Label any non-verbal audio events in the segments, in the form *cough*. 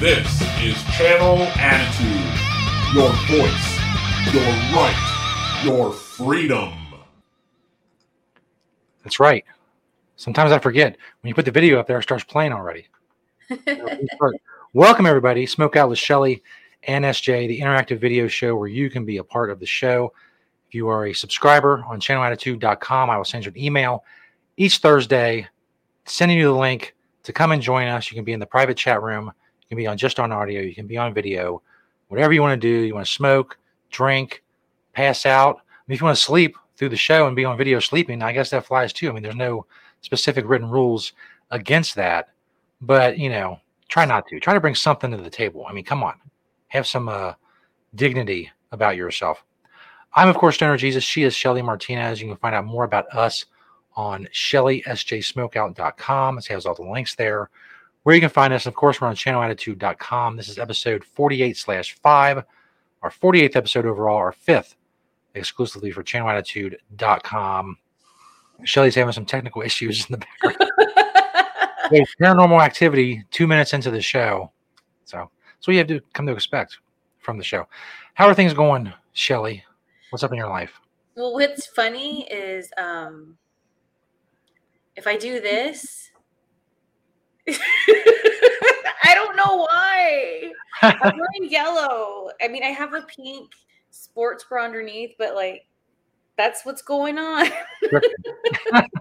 This is Channel Attitude. Your voice, your right, your freedom. That's right. Sometimes I forget. When you put the video up there, it starts playing already. *laughs* Welcome, everybody. Smoke Out with Shelly and SJ, the interactive video show where you can be a part of the show. If you are a subscriber on channelattitude.com, I will send you an email each Thursday sending you the link to come and join us. You can be in the private chat room. You can be on just on audio. You can be on video. Whatever you want to do. You want to smoke, drink, pass out. If you want to sleep through the show and be on video sleeping, I guess that flies too. I mean, there's no specific written rules against that. But, you know, try not to. Try to bring something to the table. I mean, come on. Have some uh, dignity about yourself. I'm, of course, Stoner Jesus. She is Shelly Martinez. You can find out more about us on ShellySJSmokeout.com. It has all the links there. Where you can find us, of course, we're on channelattitude.com. This is episode 48 slash 5, our 48th episode overall, our fifth exclusively for channelattitude.com. Shelly's having some technical *laughs* issues in the background. *laughs* Hey, paranormal activity two minutes into the show. So that's what you have to come to expect from the show. How are things going, Shelly? What's up in your life? Well, what's funny is um, if I do this, *laughs* I don't know why. I'm *laughs* wearing yellow. I mean, I have a pink sports bra underneath, but like that's what's going on.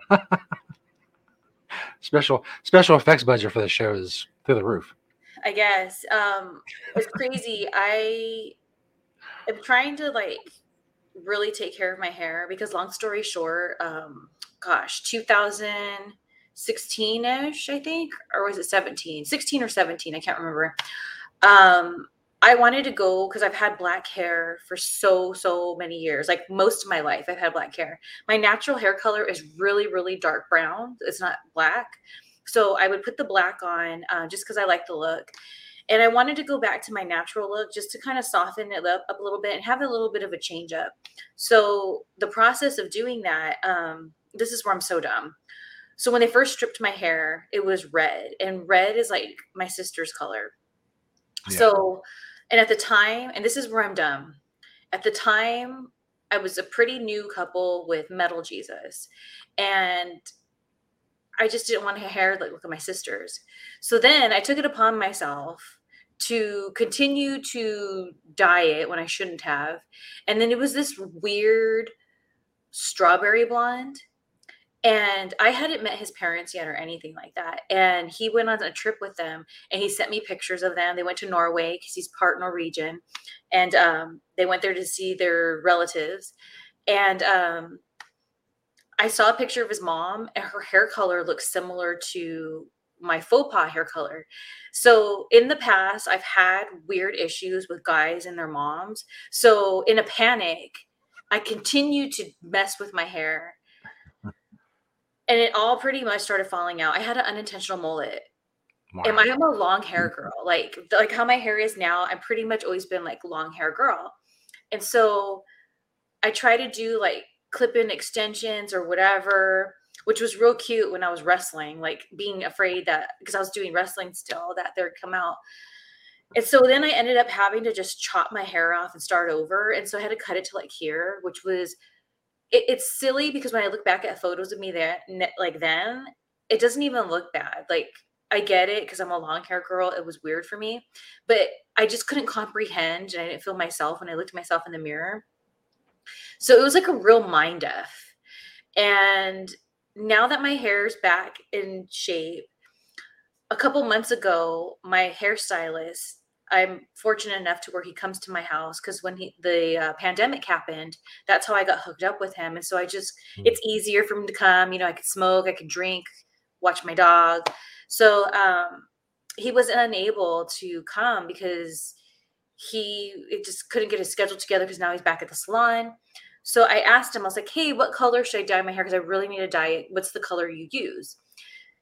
*laughs* special special effects budget for the show is through the roof. I guess. Um it's crazy. I am trying to like really take care of my hair because long story short, um gosh, 2016-ish, I think, or was it 17? 16 or 17, I can't remember. Um I wanted to go because I've had black hair for so, so many years. Like most of my life, I've had black hair. My natural hair color is really, really dark brown. It's not black. So I would put the black on uh, just because I like the look. And I wanted to go back to my natural look just to kind of soften it up, up a little bit and have a little bit of a change up. So the process of doing that, um, this is where I'm so dumb. So when they first stripped my hair, it was red, and red is like my sister's color. Yeah. So and at the time, and this is where I'm dumb, at the time, I was a pretty new couple with Metal Jesus. And I just didn't want hair like look at my sisters. So then I took it upon myself to continue to dye it when I shouldn't have. And then it was this weird strawberry blonde and I hadn't met his parents yet or anything like that. And he went on a trip with them and he sent me pictures of them. They went to Norway because he's part Norwegian. And um, they went there to see their relatives. And um, I saw a picture of his mom, and her hair color looks similar to my faux pas hair color. So in the past, I've had weird issues with guys and their moms. So in a panic, I continued to mess with my hair and it all pretty much started falling out. I had an unintentional mullet. Wow. And I'm a long hair girl. Like like how my hair is now, I've pretty much always been like long hair girl. And so I try to do like clip-in extensions or whatever, which was real cute when I was wrestling, like being afraid that because I was doing wrestling still that they would come out. And so then I ended up having to just chop my hair off and start over. And so I had to cut it to like here, which was it, it's silly because when I look back at photos of me there, like then, it doesn't even look bad. Like I get it because I'm a long hair girl. It was weird for me, but I just couldn't comprehend and I didn't feel myself when I looked at myself in the mirror. So it was like a real mind f. And now that my hair is back in shape, a couple months ago, my hairstylist I'm fortunate enough to where he comes to my house because when he the uh, pandemic happened, that's how I got hooked up with him. And so I just mm. it's easier for him to come. You know, I could smoke, I could drink, watch my dog. So um, he was unable to come because he it just couldn't get his schedule together because now he's back at the salon. So I asked him, I was like, "Hey, what color should I dye my hair? Because I really need to dye it. What's the color you use?"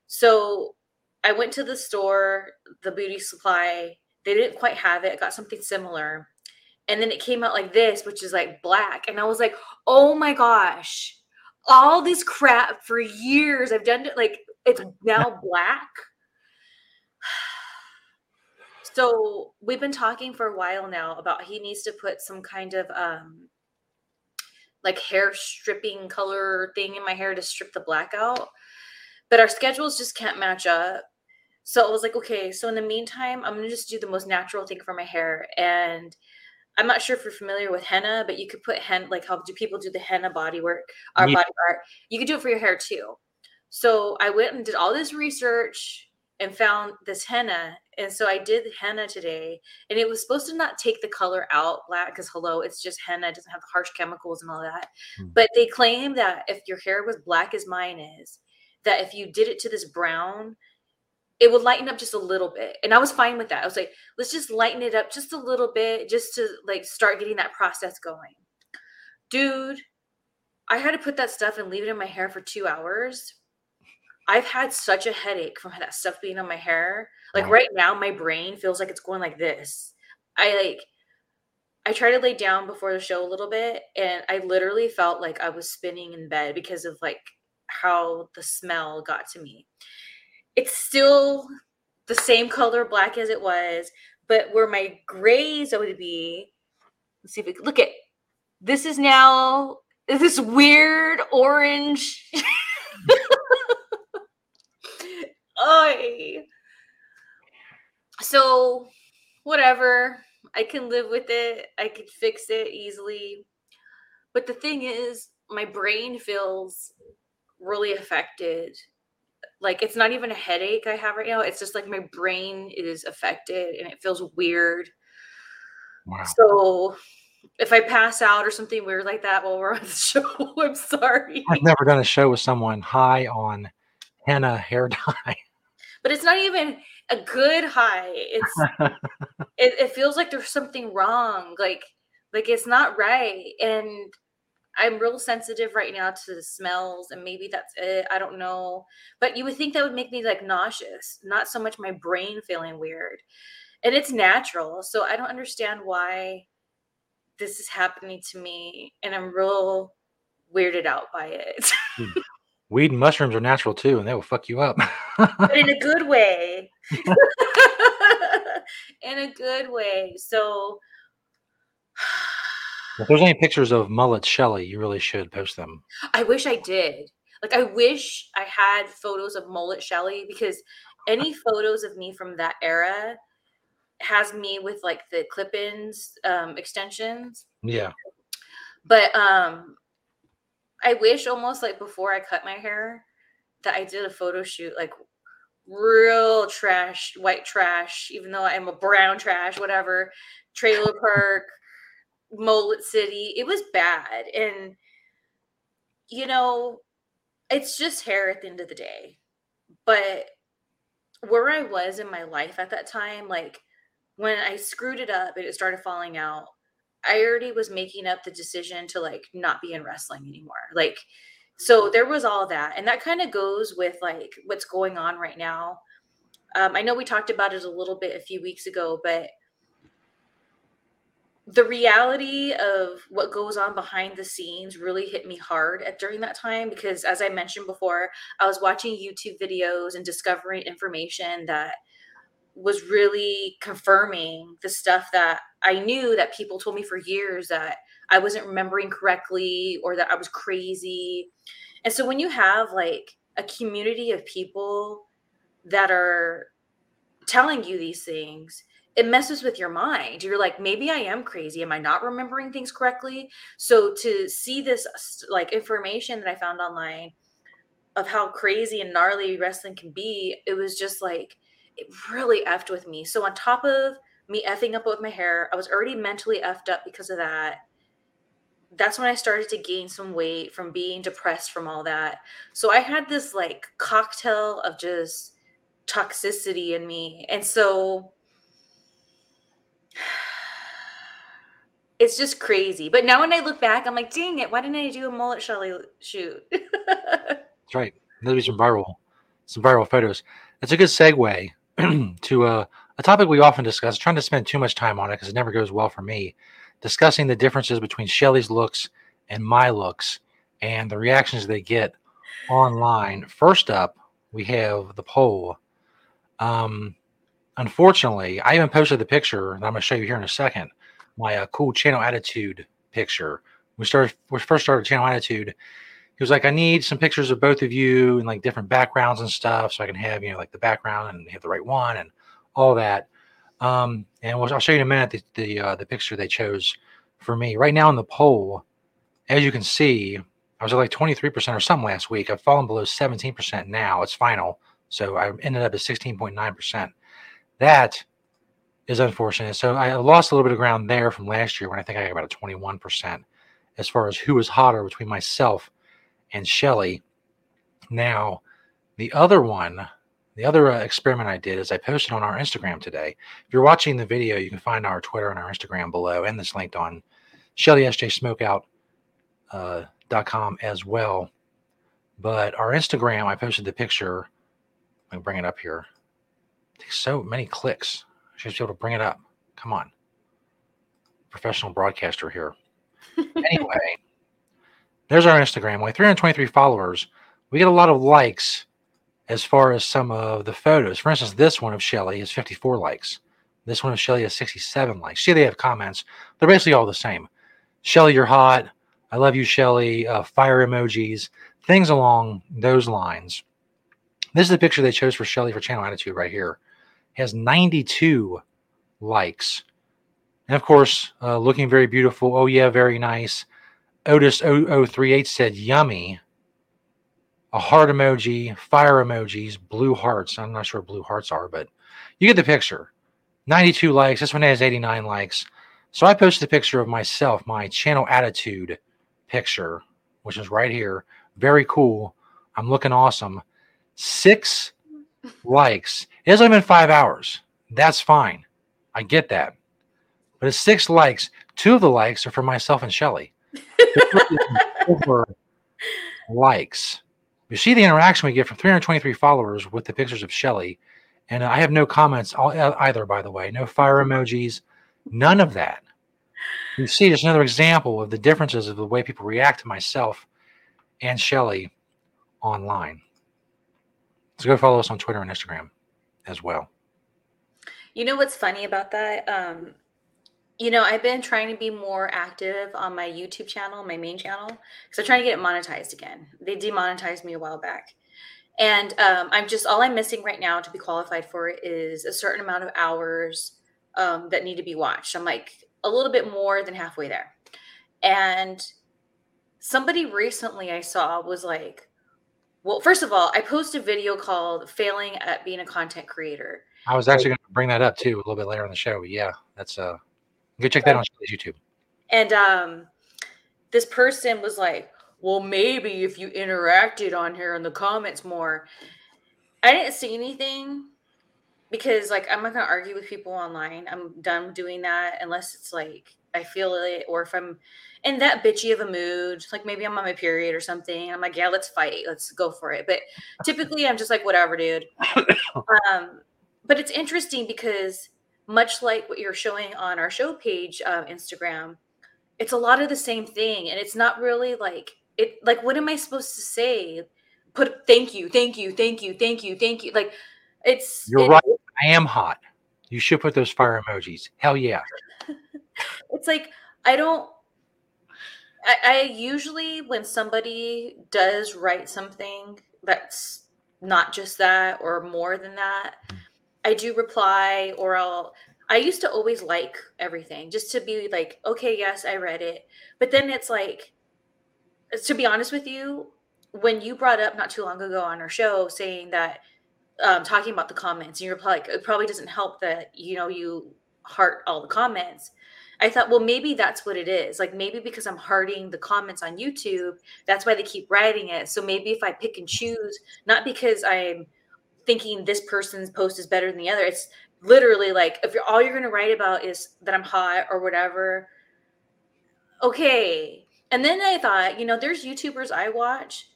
So I went to the store, the beauty supply they didn't quite have it. I got something similar. And then it came out like this, which is like black. And I was like, oh my gosh, all this crap for years. I've done it like it's now *laughs* black. So we've been talking for a while now about he needs to put some kind of um like hair stripping color thing in my hair to strip the black out. But our schedules just can't match up. So I was like, okay, so in the meantime, I'm gonna just do the most natural thing for my hair. And I'm not sure if you're familiar with henna, but you could put henna, like how do people do the henna body work, our Yeah. body art. You could do it for your hair too. So I went and did all this research and found this henna. And so I did henna today, and it was supposed to not take the color out black because hello, it's just henna, it doesn't have the harsh chemicals and all that. Hmm. But they claim that if your hair was black as mine is, that if you did it to this brown, it would lighten up just a little bit. And I was fine with that. I was like, let's just lighten it up just a little bit, just to like start getting that process going. Dude, I had to put that stuff and leave it in my hair for two hours. I've had such a headache from that stuff being on my hair. Like Wow. right now, my brain feels like it's going like this. I like, I tried to lay down before the show a little bit, and I literally felt like I was spinning in bed because of like how the smell got to me. It's still the same color black as it was, but where my grays would be, let's see if we can look at this is now *laughs* this weird orange. *laughs* Oy. So, whatever. I can live with it. I could fix it easily. But the thing is, my brain feels really affected. Like it's not even a headache I have right now. It's just like my brain is affected and it feels weird. Wow. So if I pass out or something weird like that while we're on the *laughs* show, I'm sorry. I've never done a show with someone high on henna hair dye. *laughs* But it's not even a good high. It's *laughs* it, it feels like there's something wrong. Like like it's not right. And I'm real sensitive right now to the smells, and maybe that's it. I don't know. But you would think that would make me like nauseous, not so much my brain feeling weird. And it's natural. So I don't understand why this is happening to me. And I'm real weirded out by it. Hmm. Weed and mushrooms are natural too, and they will fuck you up. but in a good way. *laughs* *laughs* in a good way. So if there's any pictures of mullet Shelly, you really should post them. I wish I did. Like I wish I had photos of mullet Shelly because any photos of me from that era has me with like the clip-ins um extensions. Yeah. But um I wish almost like before I cut my hair that I did a photo shoot like real trash, white trash, even though I'm a brown trash, whatever, trailer park, mullet city. It was bad. And you know, it's just hair at the end of the day. But where I was in my life at that time, like when I screwed it up and it started falling out, I already was making up the decision to like not be in wrestling anymore. Like, so there was all that. And that kind of goes with like what's going on right now. Um, I know we talked about it a little bit a few weeks ago, but the reality of what goes on behind the scenes really hit me hard at during that time because as I mentioned before, I was watching YouTube videos and discovering information that was really confirming the stuff that I knew that people told me for years that I wasn't remembering correctly or that I was crazy. And so when you have like a community of people that are telling you these things, it messes with your mind. You're like, maybe I am crazy. Am I not remembering things correctly? So to see this like information that I found online of how crazy and gnarly wrestling can be, it was just like it really effed with me. So on top of me effing up with my hair, I was already mentally effed up because of that. That's when I started to gain some weight from being depressed from all that. So I had this like cocktail of just toxicity in me. And so *sighs* it's just crazy. But now when I look back, I'm like, dang it, why didn't I do a mullet Shelly shoot? *laughs* That's right. There'll be some viral, some viral photos. That's a good segue *clears throat* to uh, a topic we often discuss. Trying to spend too much time on it because it never goes well for me. Discussing the differences between Shelly's looks and my looks, and the reactions they get online. First up, we have the poll. Um, unfortunately, I even posted the picture that I'm going to show you here in a second. My uh, cool channel attitude picture. We started, we first started channel attitude. He was like, I need some pictures of both of you and like different backgrounds and stuff, so I can have you know like the background and have the right one and all that. Um, and we'll, I'll show you in a minute the the, uh, the picture they chose for me. Right now in the poll, as you can see, I was at like 23% or something last week. I've fallen below 17% now. It's final. So I ended up at 16.9%. That is unfortunate. So I lost a little bit of ground there from last year when I think I got about a 21% as far as who was hotter between myself and Shelly. Now, the other one, the other uh, experiment I did is I posted on our Instagram today. If you're watching the video, you can find our Twitter and our Instagram below, and this linked on ShellySJSmokeout.com uh, as well. But our Instagram, I posted the picture. Let me bring it up here. So many clicks. I should be able to bring it up. Come on. Professional broadcaster here. *laughs* anyway, there's our Instagram. We have 323 followers. We get a lot of likes as far as some of the photos. For instance, this one of Shelly is 54 likes. This one of Shelly has 67 likes. See, they have comments. They're basically all the same. Shelly, you're hot. I love you, Shelly. Uh, fire emojis, things along those lines. This is the picture they chose for Shelly for Channel Attitude right here. Has 92 likes. And of course, uh, looking very beautiful. Oh, yeah, very nice. Otis 0038 said yummy. A heart emoji, fire emojis, blue hearts. I'm not sure what blue hearts are, but you get the picture. 92 likes. This one has 89 likes. So I posted a picture of myself, my channel attitude picture, which is right here. Very cool. I'm looking awesome. Six likes. It hasn't been five hours. That's fine. I get that. But it's six likes. Two of the likes are for myself and Shelly. *laughs* likes. You see the interaction we get from 323 followers with the pictures of Shelly. And I have no comments uh, either, by the way. No fire emojis. None of that you see just another example of the differences of the way people react to myself and Shelly online. So go follow us on Twitter and Instagram as well. You know what's funny about that? Um, you know, I've been trying to be more active on my YouTube channel, my main channel, because I'm trying to get it monetized again. They demonetized me a while back. And um, I'm just, all I'm missing right now to be qualified for is a certain amount of hours um, that need to be watched. I'm like a little bit more than halfway there. And somebody recently I saw was like, well, first of all, I posted a video called Failing at Being a Content Creator. I was actually going to bring that up too a little bit later in the show. But yeah, that's uh go check that on YouTube. And um this person was like, Well, maybe if you interacted on here in the comments more. I didn't see anything because like I'm not gonna argue with people online. I'm done doing that unless it's like I feel it or if I'm in that bitchy of a mood, like maybe I'm on my period or something. I'm like, yeah, let's fight, let's go for it. But typically, I'm just like, whatever, dude. um, but it's interesting because much like what you're showing on our show page, uh, Instagram, it's a lot of the same thing, and it's not really like it. Like, what am I supposed to say? Put thank you, thank you, thank you, thank you, thank you. Like it's you're it, right. I am hot. You should put those fire emojis. Hell yeah. *laughs* it's like I don't. I, I usually when somebody does write something that's not just that or more than that. I do reply or I'll. I used to always like everything just to be like, okay, yes, I read it. But then it's like, to be honest with you, when you brought up not too long ago on our show saying that um, talking about the comments, and you're like, it probably doesn't help that you know you heart all the comments. I thought, well, maybe that's what it is. Like maybe because I'm hearting the comments on YouTube, that's why they keep writing it. So maybe if I pick and choose, not because I'm thinking this person's post is better than the other, it's literally like if you're all you're going to write about is that I'm hot or whatever. Okay. And then I thought, you know, there's YouTubers I watch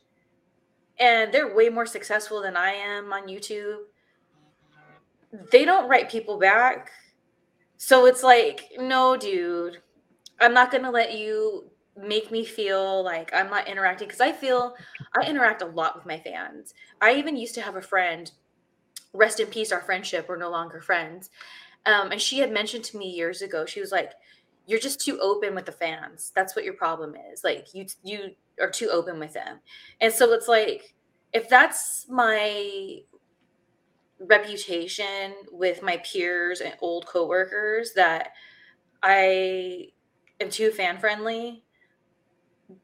and they're way more successful than I am on YouTube. They don't write people back. So it's like, no, dude, I'm not going to let you make me feel like I'm not interacting because I feel I interact a lot with my fans. I even used to have a friend rest in peace, our friendship. We're no longer friends. Um, and she had mentioned to me years ago, she was like, You're just too open with the fans. That's what your problem is. Like you you are too open with them. And so it's like, if that's my reputation with my peers and old coworkers that I am too fan friendly,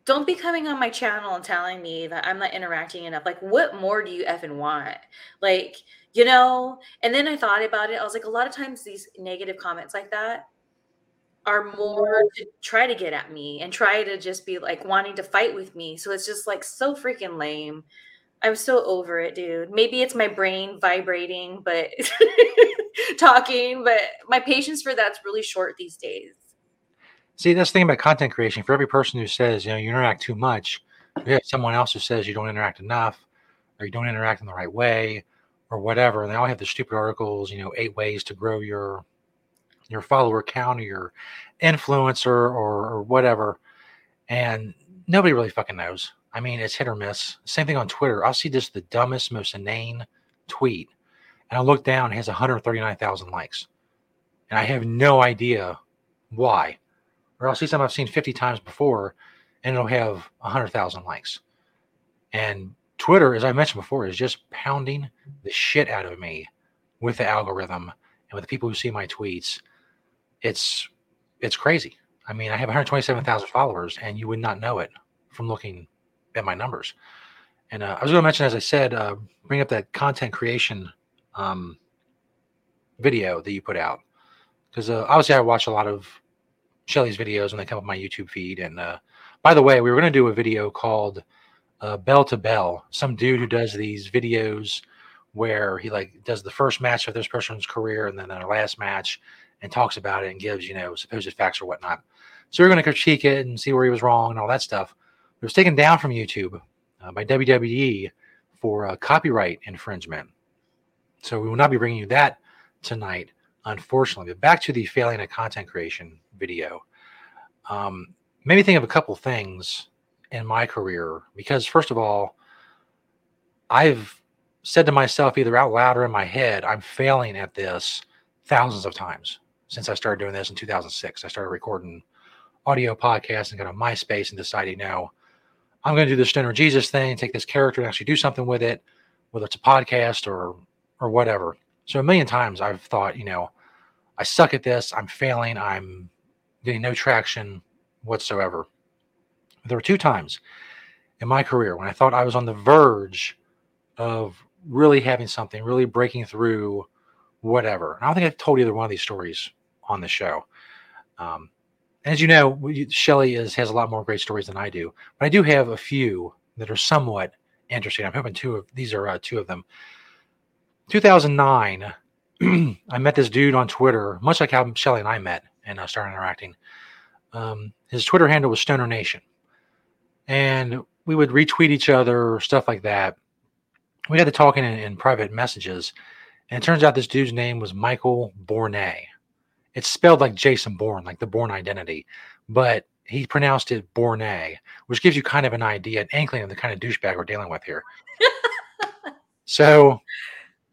don't be coming on my channel and telling me that I'm not interacting enough. Like, what more do you effing want? Like, you know? And then I thought about it. I was like, a lot of times these negative comments like that are more to try to get at me and try to just be like wanting to fight with me. So it's just like so freaking lame. I'm so over it, dude. Maybe it's my brain vibrating, but *laughs* talking, but my patience for that's really short these days. See, that's the thing about content creation. For every person who says, you know, you interact too much, you have someone else who says you don't interact enough or you don't interact in the right way or whatever. And they all have the stupid articles, you know, eight ways to grow your your follower count or your influencer or, or whatever. And nobody really fucking knows. I mean, it's hit or miss. Same thing on Twitter. I'll see just the dumbest, most inane tweet, and I'll look down, it has 139,000 likes. And I have no idea why or I'll see something I've seen 50 times before and it'll have 100,000 likes. And Twitter, as I mentioned before, is just pounding the shit out of me with the algorithm and with the people who see my tweets. It's it's crazy. I mean, I have 127,000 followers, and you would not know it from looking at my numbers. And uh, I was going to mention, as I said, uh, bring up that content creation um, video that you put out because uh, obviously I watch a lot of Shelly's videos when they come up my YouTube feed. And uh, by the way, we were going to do a video called uh, Bell to Bell. Some dude who does these videos where he like does the first match of this person's career and then their last match and talks about it and gives you know supposed facts or whatnot. So we're going to critique it and see where he was wrong and all that stuff. It was taken down from YouTube uh, by WWE for uh, copyright infringement. So we will not be bringing you that tonight unfortunately. But back to the failing at content creation video. Um, made me think of a couple things in my career because, first of all, I've said to myself either out loud or in my head, I'm failing at this thousands of times since I started doing this in 2006. I started recording audio podcasts and got on MySpace and decided, no, I'm going to do the Stoner Jesus thing, take this character and actually do something with it, whether it's a podcast or or whatever. So a million times I've thought, you know, I suck at this. I'm failing. I'm getting no traction whatsoever. There were two times in my career when I thought I was on the verge of really having something, really breaking through whatever. And I don't think I've told either one of these stories on the show. Um, as you know, Shelly is has a lot more great stories than I do, but I do have a few that are somewhat interesting. I'm hoping two of these are uh, two of them. 2009, *clears throat* I met this dude on Twitter, much like how Shelly and I met and uh, started interacting. Um, his Twitter handle was Stoner Nation, and we would retweet each other, stuff like that. We had to talking in, in private messages, and it turns out this dude's name was Michael Bourne. It's spelled like Jason Bourne, like the Bourne Identity, but he pronounced it Bornay, which gives you kind of an idea, an inkling of the kind of douchebag we're dealing with here. *laughs* so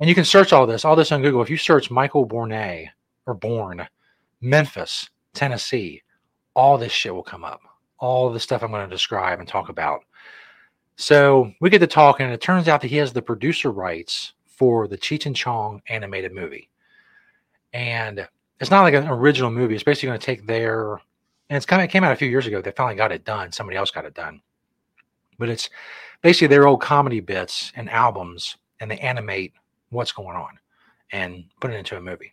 and you can search all this, all this on Google. If you search Michael Bourne or Bourne, Memphis, Tennessee, all this shit will come up. All the stuff I'm going to describe and talk about. So we get to talking, and it turns out that he has the producer rights for the Cheech and Chong animated movie. And it's not like an original movie. It's basically going to take their, and it's kind of it came out a few years ago. They finally got it done. Somebody else got it done. But it's basically their old comedy bits and albums, and they animate what's going on and put it into a movie.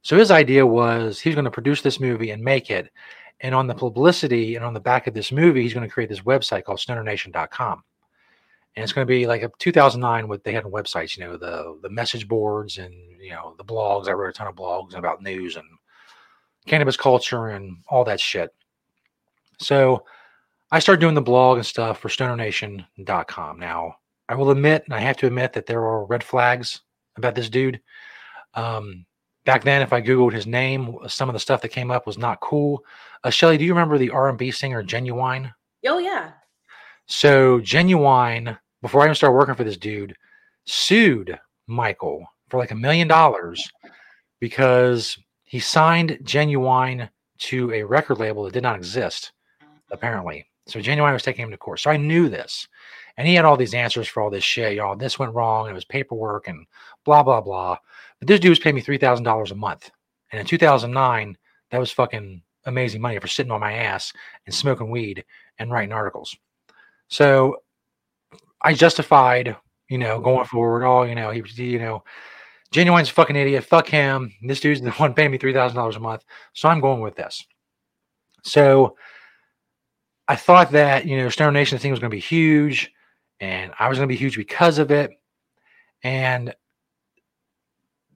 So his idea was he's going to produce this movie and make it. And on the publicity and on the back of this movie, he's going to create this website called StonerNation.com. And it's going to be like a 2009 what they had on websites, you know, the the message boards and you know the blogs. I wrote a ton of blogs about news and cannabis culture and all that shit. So I started doing the blog and stuff for StonerNation.com. Now I will admit, and I have to admit that there are red flags about this dude. Um, back then, if I googled his name, some of the stuff that came up was not cool. Uh, Shelly, do you remember the R and B singer Ginuwine Oh yeah. So Ginuwine, before I even started working for this dude, sued Michael for like a million dollars because he signed Ginuwine to a record label that did not exist, apparently. So Ginuwine was taking him to court. So I knew this. And he had all these answers for all this shit. Y'all, this went wrong. It was paperwork and blah, blah, blah. But this dude was paying me $3,000 a month. And in 2009, that was fucking amazing money for sitting on my ass and smoking weed and writing articles. So I justified, you know, going forward. Oh, you know, he was, you know, Ginuwine's a fucking idiot. Fuck him. This dude's the *laughs* one paying me three thousand dollars a month. So I'm going with this. So I thought that you know Stoner Nation thing was going to be huge, and I was going to be huge because of it. And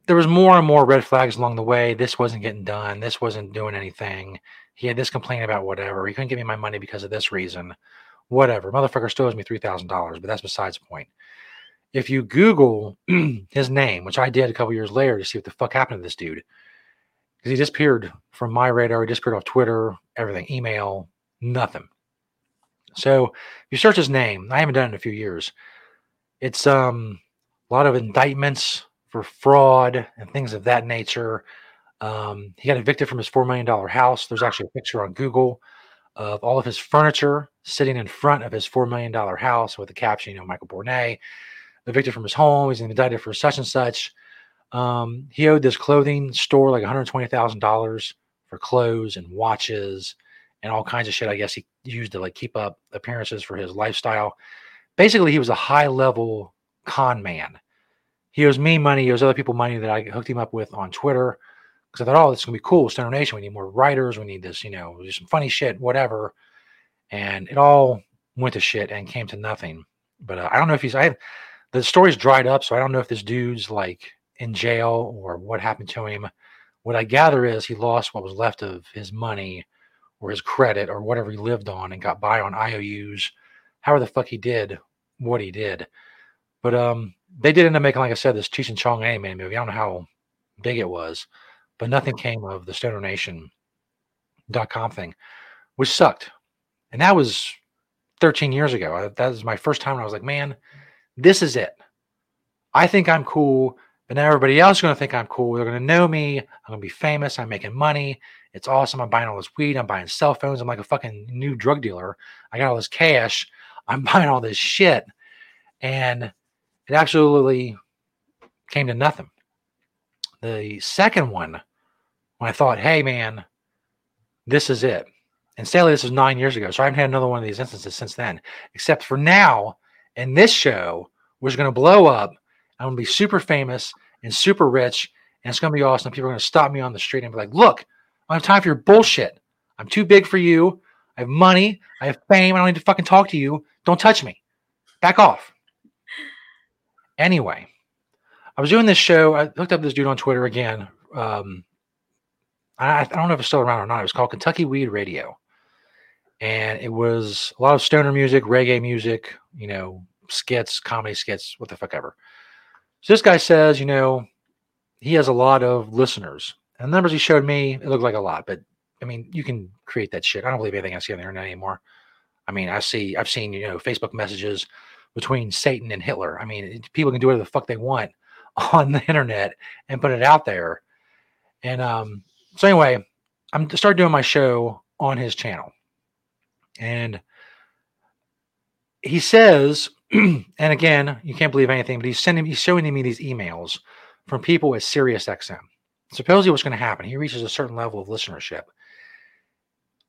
there was more and more red flags along the way. This wasn't getting done. This wasn't doing anything. He had this complaint about whatever. He couldn't give me my money because of this reason. Whatever. Motherfucker still owes me three thousand dollars, but that's besides the point if you Google *clears throat* his name, which I did a couple years later to see what the fuck happened to this dude, because he disappeared from my radar, he disappeared off Twitter, everything, email, nothing. So if you search his name. I haven't done it in a few years. It's um a lot of indictments for fraud and things of that nature. Um, he got evicted from his four million dollar house. There's actually a picture on Google of all of his furniture sitting in front of his four million dollar house with the caption, you know, Michael Bornay evicted from his home. He's indicted for such and such. Um, he owed this clothing store like $120,000 for clothes and watches and all kinds of shit. I guess he used to like keep up appearances for his lifestyle. Basically, he was a high level con man. He owes me money. He owes other people money that I hooked him up with on Twitter because I thought, oh, this is gonna be cool. Stoner Nation. We need more writers. We need this, you know, do some funny shit, whatever. And it all went to shit and came to nothing. But uh, I don't know if he's. I the story's dried up, so I don't know if this dude's like in jail or what happened to him. What I gather is he lost what was left of his money or his credit or whatever he lived on and got by on IOUs. However the fuck he did what he did. But um they did end up making, like I said, this Cheech and Chong anime movie. I don't know how big it was, but nothing came of the Stoner Nation.com thing, which sucked. And that was 13 years ago. That was my first time I was like, man, this is it. I think I'm cool, but now everybody else is going to think I'm cool. They're going to know me. I'm going to be famous. I'm making money. It's awesome. I'm buying all this weed. I'm buying cell phones. I'm like a fucking new drug dealer. I got all this cash. I'm *laughs* buying all this shit. And it absolutely came to nothing. The second one, when I thought, hey, man, this is it. And sadly, this was nine years ago. So I haven't had another one of these instances since then. Except for now, and this show was going to blow up. I'm going to be super famous and super rich, and it's going to be awesome. People are going to stop me on the street and be like, "Look, I have time for your bullshit. I'm too big for you. I have money. I have fame. I don't need to fucking talk to you. Don't touch me. Back off." Anyway, I was doing this show. I looked up this dude on Twitter again. Um, I, I don't know if it's still around or not. It was called Kentucky Weed Radio and it was a lot of stoner music, reggae music, you know, skits, comedy skits, what the fuck ever. So this guy says, you know, he has a lot of listeners. And the numbers he showed me, it looked like a lot, but I mean, you can create that shit. I don't believe anything I see on the internet anymore. I mean, I see, I've seen, you know, Facebook messages between Satan and Hitler. I mean, people can do whatever the fuck they want *laughs* on the internet and put it out there. And um, so anyway, I'm start doing my show on his channel. And he says, *clears throat* and again, you can't believe anything, but he's sending, he's showing me these emails from people at SiriusXM. Supposedly, what's going to happen? He reaches a certain level of listenership.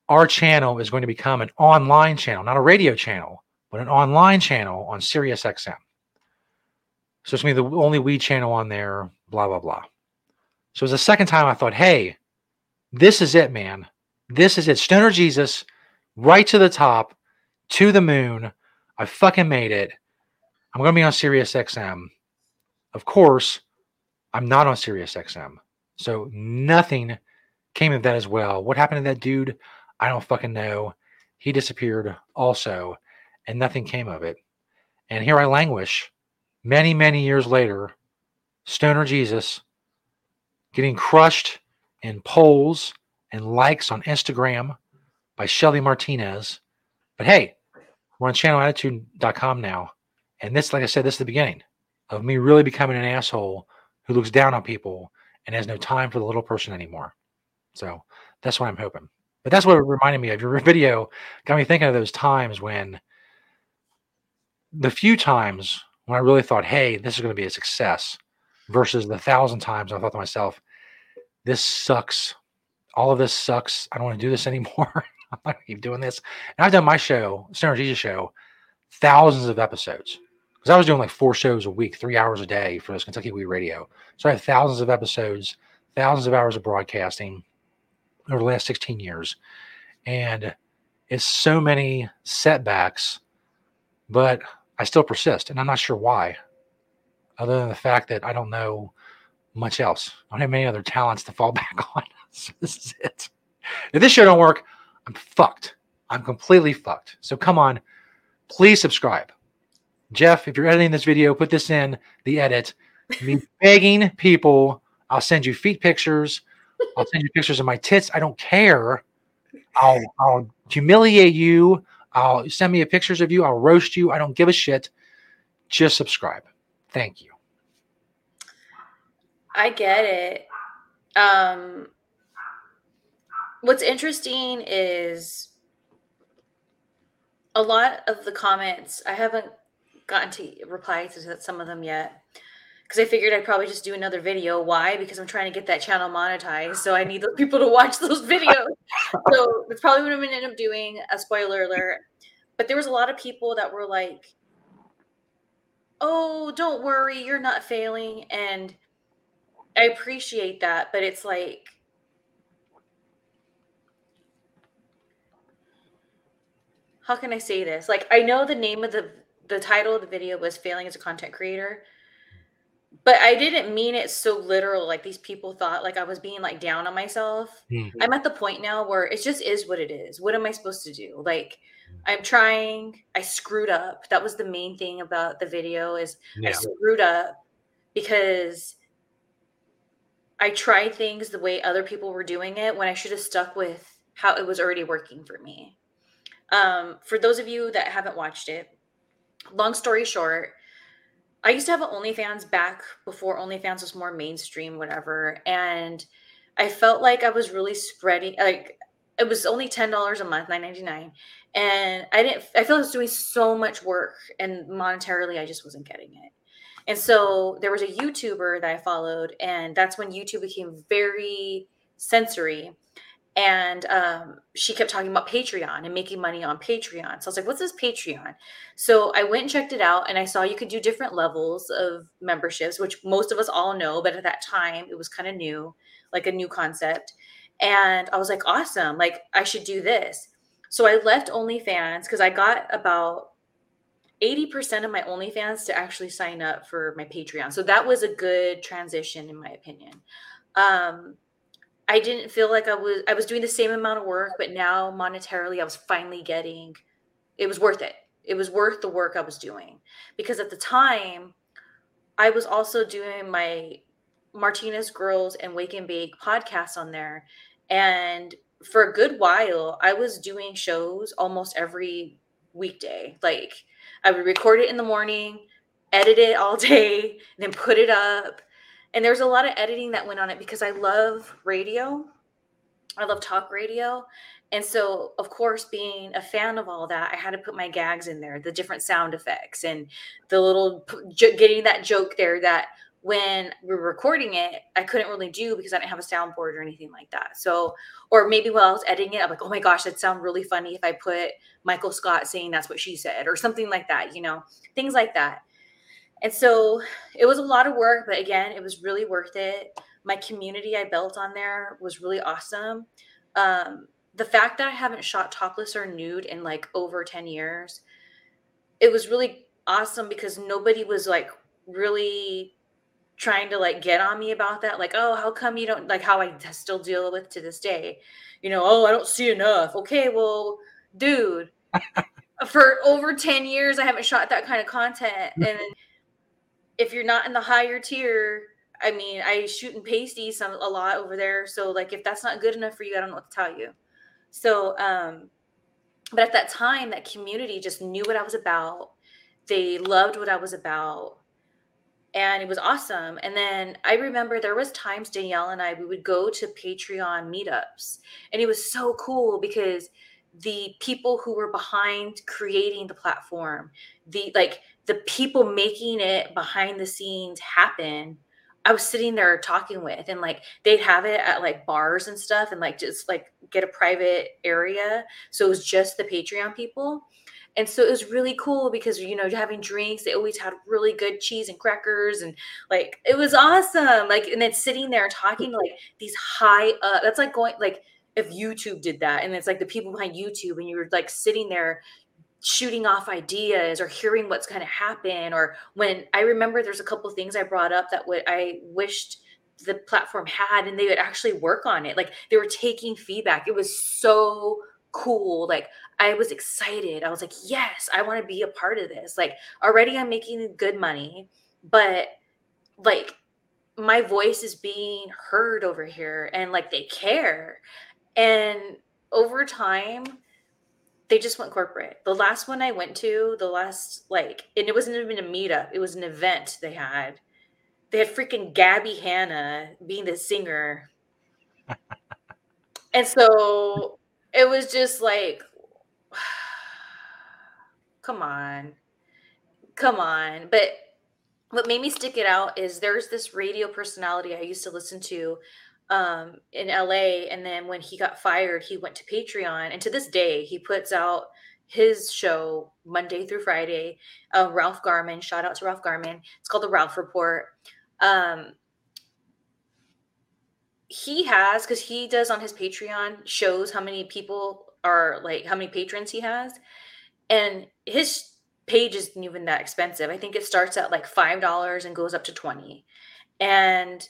Our channel is going to become an online channel, not a radio channel, but an online channel on SiriusXM. So it's going to be the only weed channel on there, blah, blah, blah. So it was the second time I thought, hey, this is it, man. This is it. Stoner Jesus right to the top, to the moon. I fucking made it. I'm going to be on Sirius XM. Of course, I'm not on Sirius XM. So nothing came of that as well. What happened to that dude? I don't fucking know. He disappeared also, and nothing came of it. And here I languish many, many years later, Stoner Jesus getting crushed in polls and likes on Instagram by Shelly Martinez. But hey, we're on channelattitude.com now. And this, like I said, this is the beginning of me really becoming an asshole who looks down on people and has no time for the little person anymore. So that's what I'm hoping. But that's what it reminded me of. Your video got me thinking of those times when the few times when I really thought, hey, this is going to be a success versus the thousand times I thought to myself, this sucks. All of this sucks. I don't want to do this *laughs* anymore. *laughs* I'm not keep doing this. And I've done my show, Stoner Jesus Show, thousands of episodes because I was doing like four shows a week, three hours a day for this Kentucky Weed Radio. So I have thousands of episodes, thousands of hours of broadcasting over the last 16 years. And it's so many setbacks, but I still persist. And I'm not sure why, other than the fact that I don't know much else. I don't have many other talents to fall *laughs* back on. *laughs* this is it. If this show don't work, I'm fucked. I'm completely fucked. So come on, please subscribe. Jeff, if you're editing this video, put this in the edit. Me *laughs* begging people, I'll send you feet pictures. I'll send you pictures of my tits. I don't care. I'll I'll humiliate you. I'll send me pictures of you. I'll roast you. I don't give a shit. Just subscribe. Thank you. I get it. Um, what's interesting is a lot of the comments. I haven't gotten to reply to some of them yet because I figured I'd probably just do another video. Why? Because I'm trying to get that channel monetized. So I need those *laughs* people to watch those videos. *laughs* so that's probably what I'm going to end up doing. A spoiler alert. But there was a lot of people that were like, oh, don't worry, you're not failing. And I appreciate that. But it's like, how can I say this? Like, I know the name of the the title of the video was failing as a content creator but i didn't mean it so literal like these people thought like i was being like down on myself mm-hmm. i'm at the point now where it just is what it is what am i supposed to do like i'm trying i screwed up that was the main thing about the video is yeah. i screwed up because i tried things the way other people were doing it when i should have stuck with how it was already working for me um, for those of you that haven't watched it long story short, I used to have an OnlyFans back before OnlyFans was more mainstream, whatever. And I felt like I was really spreading like it was only ten dollars a month, nine ninety nine, and I didn't. I felt I was doing so much work, and monetarily, I just wasn't getting it. And so there was a YouTuber that I followed, and that's when YouTube became very sensory and um, she kept talking about Patreon and making money on Patreon. So I was like, what's this Patreon? So I went and checked it out and I saw you could do different levels of memberships, which most of us all know, but at that time it was kind of new, like a new concept. And I was like, awesome, like I should do this. So I left OnlyFans because I got about 80% of my OnlyFans to actually sign up for my Patreon. So that was a good transition, in my opinion. Um, I didn't feel like I was I was doing the same amount of work, but now monetarily I was finally getting it was worth it. It was worth the work I was doing. Because at the time I was also doing my Martinez Girls and Wake and Bake podcast on there. And for a good while, I was doing shows almost every weekday. Like I would record it in the morning, edit it all *laughs* day, then put it up and there's a lot of editing that went on it because I love radio. I love talk radio. And so, of course, being a fan of all that, I had to put my gags in there, the different sound effects and the little getting that joke there that when we were recording it, I couldn't really do because I didn't have a soundboard or anything like that. So, or maybe while I was editing it, I'm like, oh my gosh, that'd sound really funny if I put Michael Scott saying that's what she said or something like that, you know, things like that. And so it was a lot of work, but again, it was really worth it. My community I built on there was really awesome. Um, the fact that I haven't shot topless or nude in like over 10 years, it was really awesome because nobody was like really trying to like get on me about that. Like, oh, how come you don't like how I still deal with to this day? You know, oh, I don't see enough. Okay, well, dude, *laughs* for over 10 years, I haven't shot that kind of content. And if you're not in the higher tier, I mean, I shoot and pasty some a lot over there. So like if that's not good enough for you, I don't know what to tell you. So um but at that time that community just knew what I was about. They loved what I was about. and it was awesome. And then I remember there was times Danielle and I we would go to Patreon meetups, and it was so cool because the people who were behind creating the platform, the like the people making it behind the scenes happen. I was sitting there talking with, and like they'd have it at like bars and stuff, and like just like get a private area. So it was just the Patreon people and so it was really cool because, you know, having drinks, they always had really good cheese and crackers. And like, it was awesome. Like, and then sitting there talking like these high up, that's like going, like, if YouTube did that. And it's like the people behind YouTube, and you were like sitting there shooting off ideas or hearing what's going to happen. Or when I remember there's a couple things I brought up that would I wished the platform had and they would actually work on it. Like they were taking feedback. It was so cool. Like I was excited. I was like, yes, I want to be a part of this. Like already I'm making good money, but like my voice is being heard over here and like they care. And over time, they just went corporate. The last one I went to, the last like, and it wasn't even a meetup, it was an event they had. They had freaking Gabbie Hanna being the singer. *laughs* and so it was just like *sighs* come on come on but what made me stick it out is there's this radio personality i used to listen to um, in la and then when he got fired he went to patreon and to this day he puts out his show monday through friday uh, ralph garman shout out to ralph garman it's called the ralph report. Um, he has because he does on his patreon shows how many people are like how many patrons he has and his page isn't even that expensive. I think it starts at like five dollars and goes up to 20 and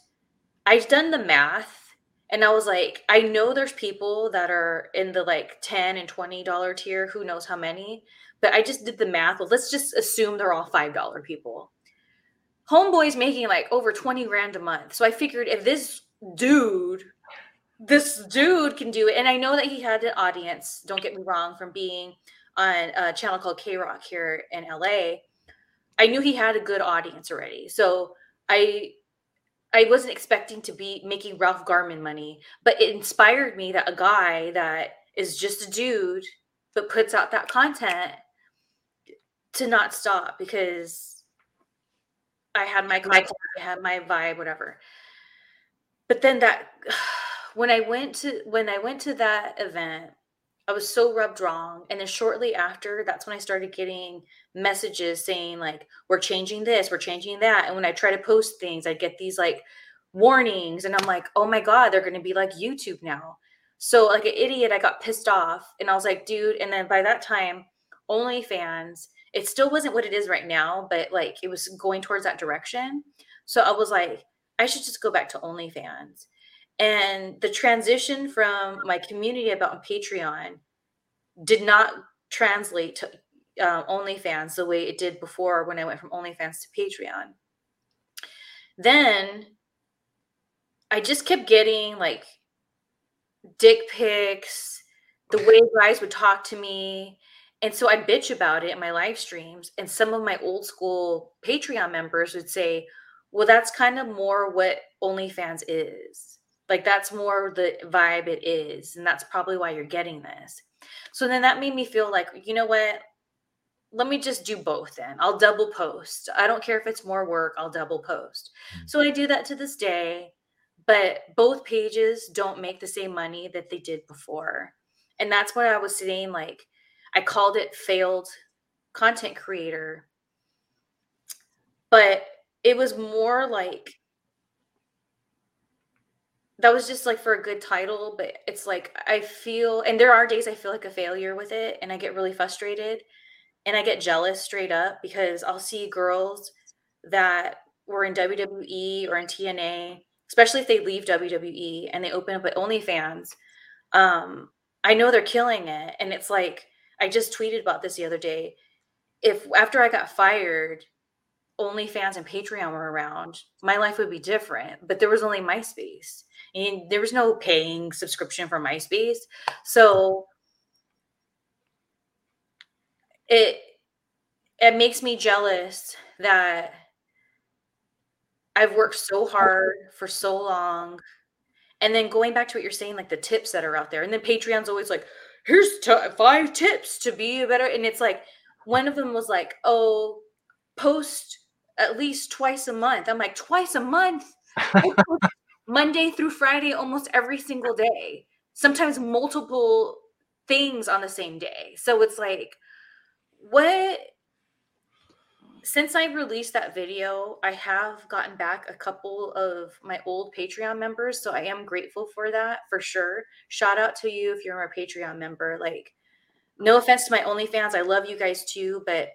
i've done the math and i was like i know there's people that are in the like 10 and 20 dollar tier who knows how many but i just did the math. Well let's just assume they're all five dollar people. Homeboy's making like over 20 grand a month. So i figured if this dude this dude can do it and i know that he had an audience don't get me wrong from being on a channel called KROQ here in la i knew he had a good audience already. So i i wasn't expecting to be making ralph garman money but it inspired me that a guy that is just a dude but puts out that content to not stop because i had my content, i had my vibe whatever. But then that *sighs* when I went to when I went to that event, I was so rubbed wrong. And then shortly after, that's when I started getting messages saying like, "We're changing this, we're changing that." And when I try to post things, I get these like warnings, and I'm like, "Oh my god, they're going to be like YouTube now." So like an idiot, I got pissed off, and I was like, "Dude!" And then by that time, OnlyFans, it still wasn't what it is right now, but like it was going towards that direction. So I was like, I should just go back to OnlyFans. And the transition from my community about Patreon did not translate to uh, OnlyFans the way it did before when I went from OnlyFans to Patreon. Then I just kept getting like dick pics, the way guys would talk to me. And so I'd bitch about it in my live streams. And some of my old school Patreon members would say, well, that's kind of more what OnlyFans is. Like that's more the vibe it is. And that's probably why you're getting this. So then that made me feel like, you know what? Let me just do both then. I'll double post. I don't care if it's more work, I'll double post. Mm. So I do that to this day, but both pages don't make the same money that they did before. And that's what I was saying. Like, I called it failed content creator. But it was more like that was just like for a good title, but it's like I feel, and there are days I feel like a failure with it, and I get really frustrated and I get jealous straight up because I'll see girls that were in WWE or in TNA, especially if they leave WWE and they open up at OnlyFans. Um, I know they're killing it, and it's like I just tweeted about this the other day. If after I got fired, OnlyFans and Patreon were around, my life would be different. But there was only MySpace, and there was no paying subscription for MySpace. So it it makes me jealous that I've worked so hard for so long. And then going back to what you're saying, like the tips that are out there, and then Patreon's always like, here's t- five tips to be a better. And it's like, one of them was like, oh, post at least twice a month. I'm like, twice a month? *laughs* Monday through Friday, almost every single day, sometimes multiple things on the same day. So it's like, what? Since I released that video, I have gotten back a couple of my old Patreon members. So I am grateful for that for sure. Shout out to you if you're a Patreon member. Like, no offense to my OnlyFans, I love you guys too, but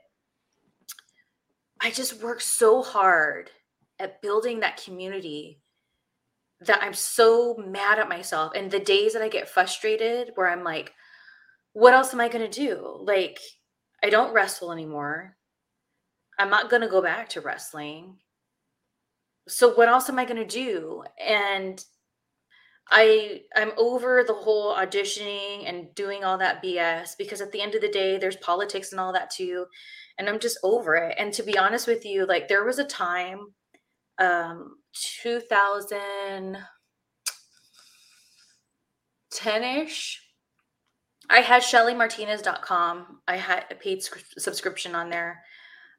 I just work so hard at building that community that I'm so mad at myself. And the days that I get frustrated, where I'm like, what else am I going to do? Like, I don't wrestle anymore. I'm not going to go back to wrestling. So, what else am I going to do? And I I'm over the whole auditioning and doing all that BS because at the end of the day there's politics and all that too and I'm just over it. And to be honest with you, like there was a time um 2010ish I had shellymartinez.com. I had a paid subscription on there.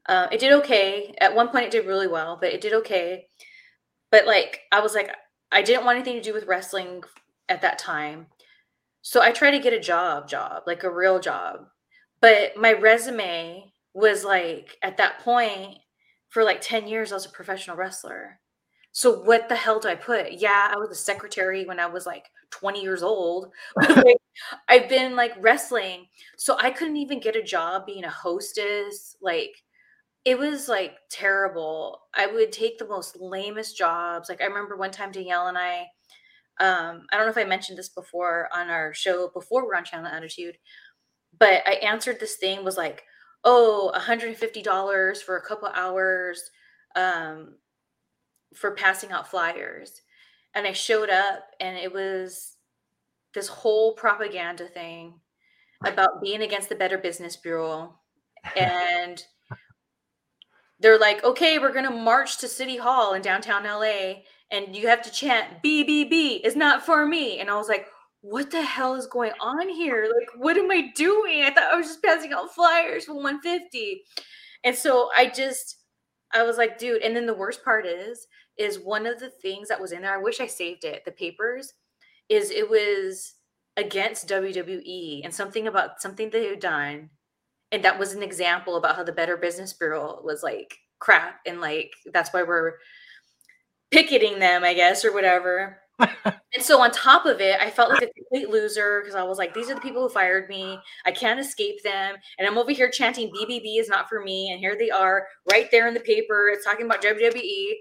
Uh, it did okay. At one point, it did really well, but it did okay. But like, I was like, I didn't want anything to do with wrestling at that time. So I tried to get a job, job, like a real job. But my resume was like at that point for like 10 years I was a professional wrestler. So what the hell do I put? Yeah, I was a secretary when I was like 20 years old. *laughs* *laughs* I've been like wrestling. So I couldn't even get a job being a hostess. Like it was like terrible. I would take the most lamest jobs. Like I remember one time Danielle and I, um, I don't know if I mentioned this before on our show before we're on Channel Attitude, but I answered this thing was like, oh, $150 for a couple hours um, for passing out flyers. And I showed up and it was this whole propaganda thing about being against the Better Business Bureau. And *laughs* they're like, okay, we're gonna march to City Hall in downtown LA, and you have to chant BBB is not for me. And I was like, what the hell is going on here? Like, what am I doing? I thought I was just passing out flyers for 150. And so I just I was like, dude, and then the worst part is, is one of the things that was in there, I wish I saved it, the papers, is it was against WWE and something about something they had done and that was an example about how the Better Business Bureau was like crap and like that's why we're picketing them, I guess, or whatever. *laughs* and so on top of it, I felt like a complete loser because I was like, these are the people who fired me. I can't escape them. And I'm over here chanting BBB is not for me. And here they are right there in the paper. It's talking about WWE.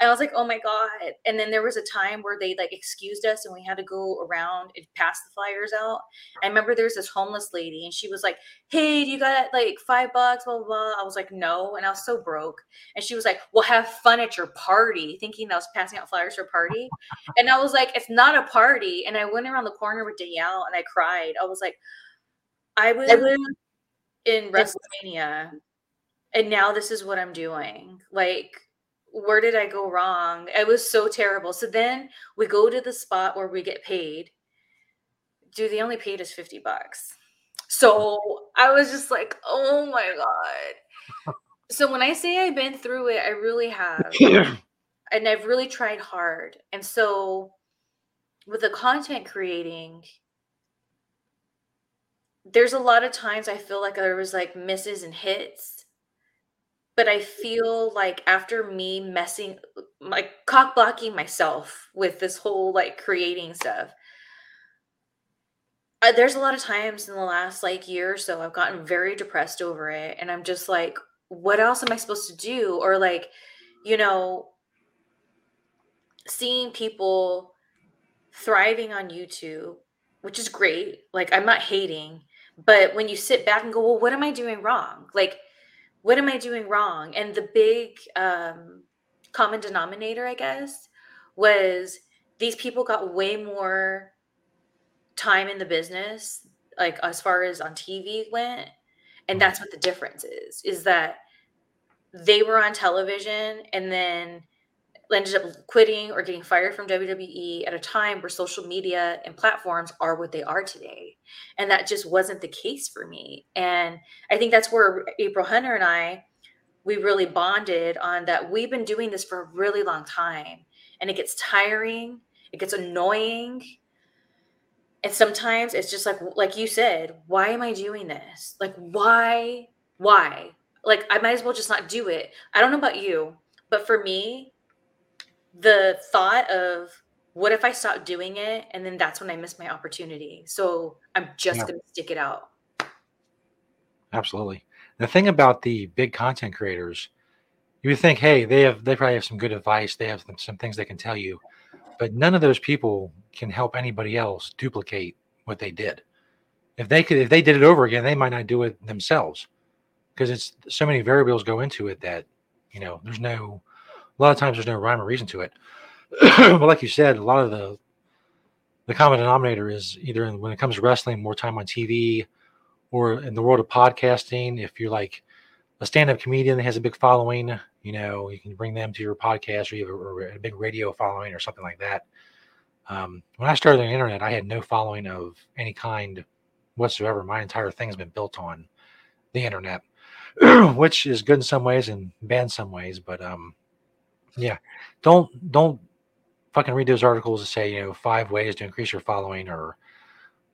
I was like, oh my God. And then there was a time where they like excused us and we had to go around and pass the flyers out. I remember there was this homeless lady and she was like, hey, do you got like five bucks? Blah, blah, blah. I was like, no. And I was so broke. And she was like, well, have fun at your party, thinking that I was passing out flyers for a party. and I was like, it's not a party. And I went around the corner with Danielle and I cried. I was like, I was in WrestleMania and now this is what I'm doing. Like, where did I go wrong? It was so terrible. So then we go to the spot where we get paid. Dude, they only paid us 50 bucks. So I was just like, oh my God. So when I say I've been through it, I really have. *coughs* and I've really tried hard. And so with the content creating, there's a lot of times I feel like there was like misses and hits but I feel like after me messing, like cock blocking myself with this whole like creating stuff, uh, there's a lot of times in the last like year or so I've gotten very depressed over it, and I'm just like, what else am I supposed to do? Or like, you know, seeing people thriving on YouTube, which is great. Like, I'm not hating, but when you sit back and go, well, what am I doing wrong? Like what am I doing wrong? And the big um, common denominator, I guess, was these people got way more time in the business, like as far as on TV went. And that's what the difference is, is that they were on television and then ended up quitting or getting fired from WWE at a time where social media and platforms are what they are today. And that just wasn't the case for me. And I think that's where April Hunter and I we really bonded on that we've been doing this for a really long time and it gets tiring, it gets annoying. And sometimes it's just like like you said, why am I doing this? Like why why? Like I might as well just not do it. I don't know about you, but for me, the thought of what if I stop doing it and then that's when I miss my opportunity. So I'm just yeah. going to stick it out. Absolutely. The thing about the big content creators, you would think, hey, they have they probably have some good advice. They have some, some things they can tell you, but none of those people can help anybody else duplicate what they did. If they could, if they did it over again, they might not do it themselves because it's so many variables go into it that you know there's no a lot of times there's no rhyme or reason to it. *clears throat* but like you said, a lot of the the common denominator is either in, when it comes to wrestling, more time on TV, or in the world of podcasting. If you're like a stand-up comedian that has a big following, you know, you can bring them to your podcast, or you have a, a big radio following, or something like that. Um, when I started on the internet, I had no following of any kind whatsoever. My entire thing has been built on the internet, *clears throat* which is good in some ways and bad in some ways. But um, yeah. Don't don't fucking read those articles that say, you know, five ways to increase your following or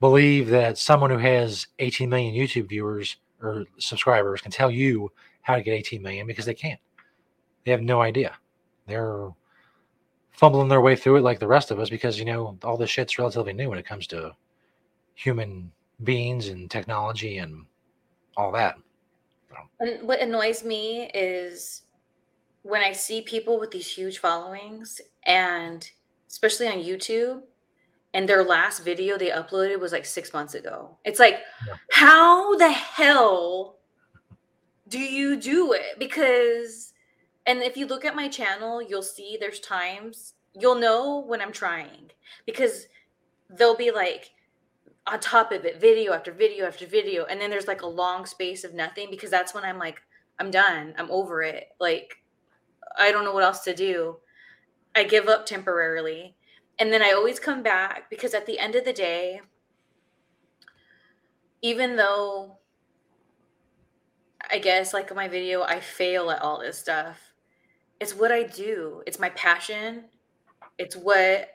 believe that someone who has 18 million YouTube viewers or subscribers can tell you how to get 18 million because they can't. They have no idea. They're fumbling their way through it like the rest of us because, you know, all this shit's relatively new when it comes to human beings and technology and all that. And what annoys me is when I see people with these huge followings and especially on YouTube and their last video they uploaded was like 6 months ago. It's like yeah. how the hell do you do it? Because and if you look at my channel, you'll see there's times you'll know when I'm trying because they'll be like on top of it video after video after video and then there's like a long space of nothing because that's when I'm like I'm done. I'm over it. Like I don't know what else to do. I give up temporarily. And then I always come back because at the end of the day, even though I guess like in my video, I fail at all this stuff. It's what I do. It's my passion. It's what,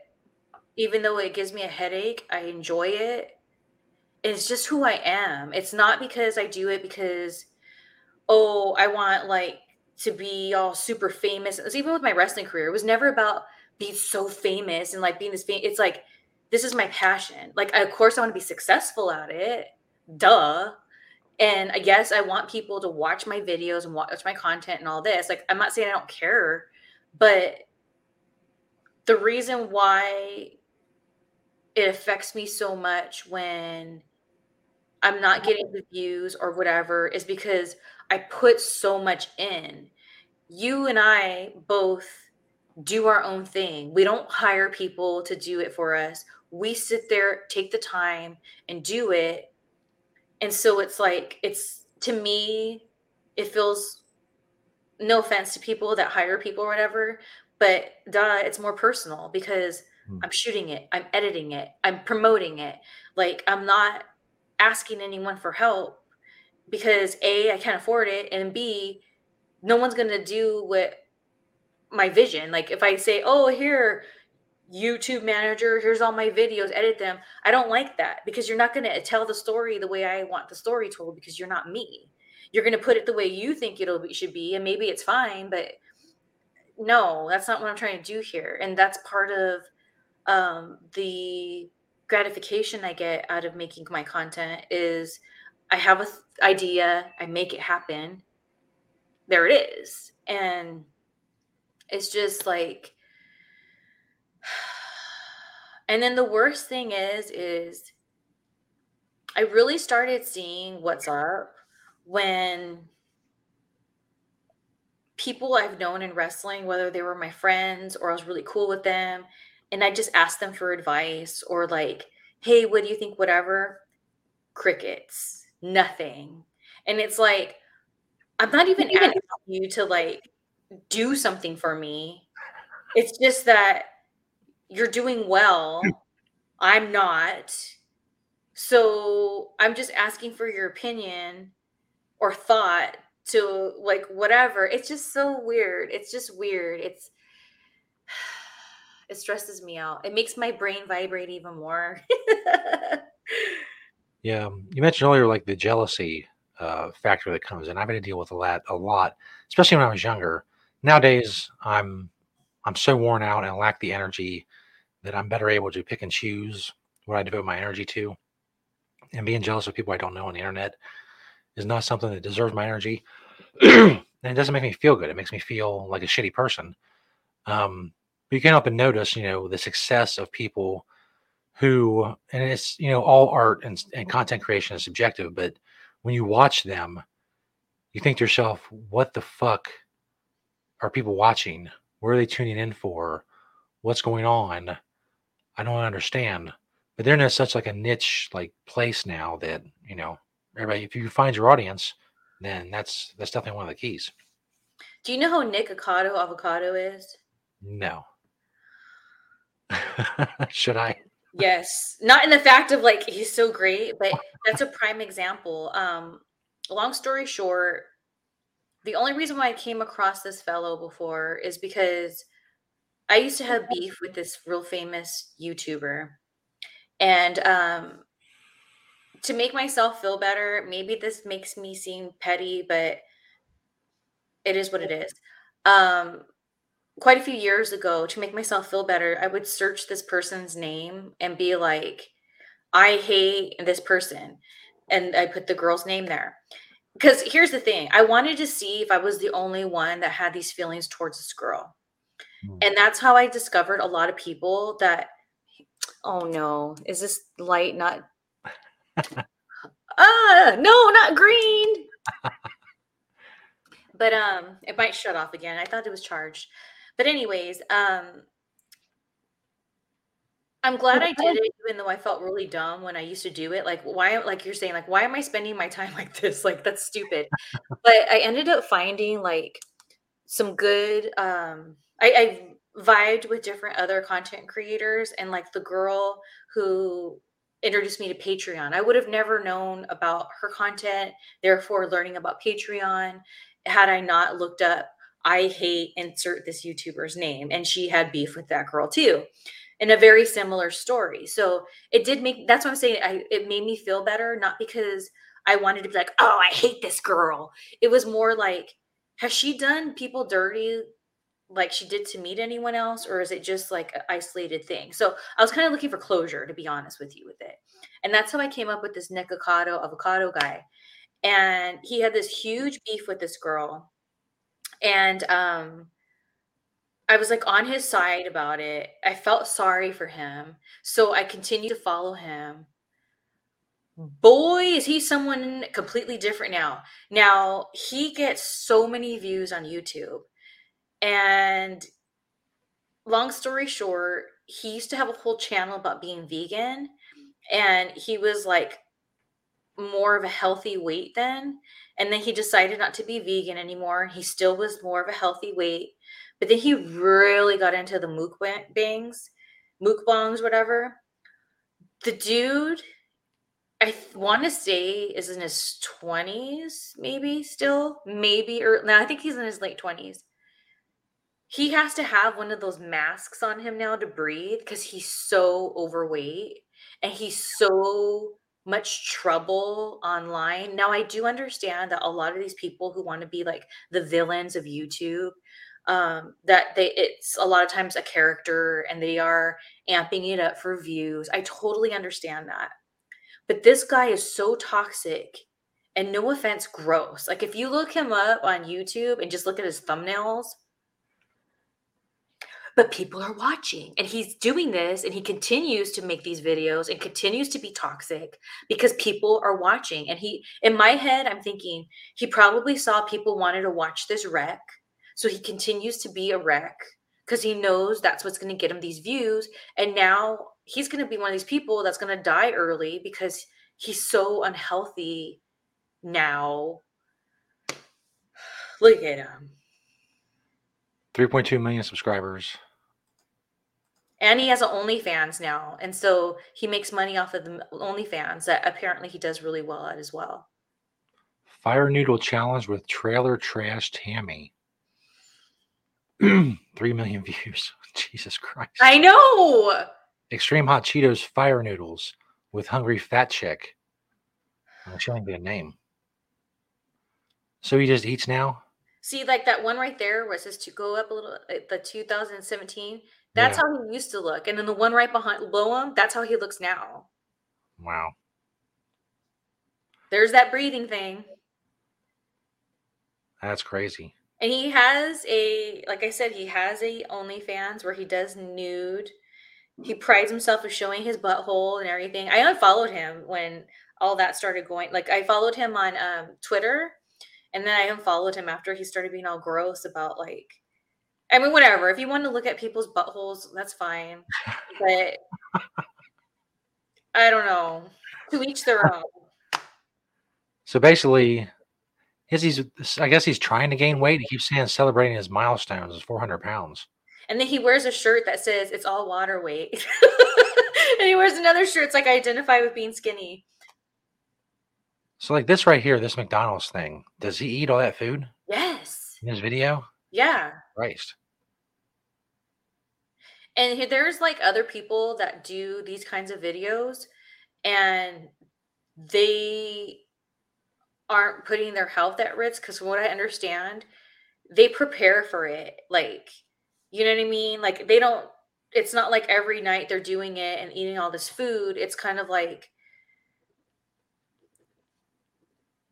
even though it gives me a headache, I enjoy it. It's just who I am. It's not because I do it because, oh, I want like to be all super famous. It was even with my wrestling career. It was never about being so famous and like being this famous. It's like this is my passion. Like of course I want to be successful at it. Duh. And I guess I want people to watch my videos and watch my content and all this. Like I'm not saying I don't care, but the reason why it affects me so much when I'm not getting the views or whatever is because I put so much in. You and I both do our own thing. We don't hire people to do it for us. We sit there, take the time, and do it. And so it's like, it's to me, it feels no offense to people that hire people or whatever, but duh, it's more personal because hmm. I'm shooting it, I'm editing it, I'm promoting it. Like, I'm not asking anyone for help because A, I can't afford it, and B, no one's gonna do what my vision. Like if I say, oh, here, YouTube manager, here's all my videos, edit them. I don't like that because you're not gonna tell the story the way I want the story told because you're not me. You're gonna put it the way you think it'll should be, and maybe it's fine, but no, that's not what I'm trying to do here. And that's part of um, the gratification I get out of making my content is I have a idea, I make it happen. There it is. And it's just like *sighs* and then the worst thing is is I really started seeing what's up when people I've known in wrestling, whether they were my friends or I was really cool with them, and I just asked them for advice or like, hey, what do you think? Whatever. Crickets nothing. And it's like, I'm not even asking you to like do something for me. it's just that you're doing well. Hmm. I'm not. So I'm just asking for your opinion or thought to like whatever. It's just so weird. It's just weird. It's *sighs* it stresses me out. It makes my brain vibrate even more. *laughs* Yeah, you mentioned earlier like the jealousy uh, factor that comes in. I've had to deal with that a lot, especially when I was younger. Nowadays, I'm I'm so worn out and lack the energy that I'm better able to pick and choose what I devote my energy to. And being jealous of people I don't know on the internet is not something that deserves my energy. *clears throat* and it doesn't make me feel good. It makes me feel like a shitty person. Um, but you can't help but notice, you know, the success of people who, and it's, you know, all art and, and content creation is subjective, but when you watch them, you think to yourself, what the fuck are people watching? Where are they tuning in for? What's going on? I don't understand. But they're in such like a niche like place now that, you know, everybody if you find your audience, then that's that's definitely one of the keys. Do you know who Nikocado Avocado is? No. *laughs* Should I? Yes. Not in the fact of like he's so great, but that's a prime example. Um, long story short, the only reason why I came across this fellow before is because I used to have beef with this real famous YouTuber. And um to make myself feel better, maybe this makes me seem petty, but it is what it is. Um quite a few years ago to make myself feel better, I would search this person's name and be like, I hate this person. And I put the girl's name there. Because here's the thing I wanted to see if I was the only one that had these feelings towards this girl. Mm. And that's how I discovered a lot of people that, oh no, is this light not? ah, *laughs* no, not green. *laughs* but um, it might shut off again. I thought it was charged. But anyways, um I'm glad I did it, even though I felt really dumb when I used to do it. Like, why, like you're saying, like, why am I spending my time *laughs* like this? Like, that's stupid. but I ended up finding like some good, um, I, I vibed with different other content creators and like the girl who introduced me to Patreon. I would have never known about her content, therefore learning about Patreon had I not looked up I hate insert this YouTuber's name. And she had beef with that girl too. In a very similar story. So it did make that's what I'm saying. I it made me feel better, not because I wanted to be like, oh, I hate this girl. It was more like, has she done people dirty like she did to meet anyone else, or is it just like an isolated thing? So I was kind of looking for closure, to be honest with you, with it. And that's how I came up with this Nikocado avocado guy. And he had this huge beef with this girl and um I was like on his side about it. I felt sorry for him. So I continued to follow him. Boy, is he someone completely different now. Now, he gets so many views on YouTube. And long story short, he used to have a whole channel about being vegan. And he was like more of a healthy weight then. And then he decided not to be vegan anymore. He still was more of a healthy weight. But then he really got into the mukbangs, mukbangs, whatever. The dude, I th- want to say, is in his 20s, maybe still, maybe, or now I think he's in his late 20s. He has to have one of those masks on him now to breathe because he's so overweight and he's so much trouble online. Now I do understand that a lot of these people who want to be like the villains of YouTube um that they it's a lot of times a character and they are amping it up for views. I totally understand that. But this guy is so toxic and no offense gross. Like if you look him up on YouTube and just look at his thumbnails, but people are watching and he's doing this and he continues to make these videos and continues to be toxic because people are watching and he in my head i'm thinking he probably saw people wanted to watch this wreck so he continues to be a wreck because he knows that's what's going to get him these views and now he's going to be one of these people that's going to die early because he's so unhealthy now. Look at him. 3.2 million subscribers And he has an OnlyFans now. And so he makes money off of the OnlyFans that apparently he does really well at as well. Fire noodle challenge with trailer trash Tammy. *clears throat* Three million *laughs* views. Jesus Christ. I know. Extreme Hot Cheetos fire noodles with hungry fat chick. I'm showing a name. So he just eats now? See, like that one right there where it says to go up a little, uh, the 2017. That's Yeah. how he used to look, and then the one right behind below him, that's how he looks now. Wow. There's that breathing thing, That's crazy. and he has a, like I said, he has a OnlyFans where he does nude. He prides himself of showing his butthole and everything. I unfollowed him when all that started going. Like I followed him on um, Twitter, and then I unfollowed him after he started being all gross about like. I mean, whatever. If you want to look at people's buttholes, that's fine. But I don't know. To each their own. So basically, is he's I guess he's trying to gain weight. He keeps saying celebrating his milestones, his 400 pounds. And then he wears a shirt that says it's all water weight. *laughs* and he wears another shirt. It's like I identify with being skinny. So like this right here, this McDonald's thing, does he eat all that food Yes. in his video? Yeah. Christ. And there's like other people that do these kinds of videos and they aren't putting their health at risk because from what I understand, they prepare for it. Like, you know what I mean? Like they don't it's not like every night they're doing it and eating all this food. It's kind of like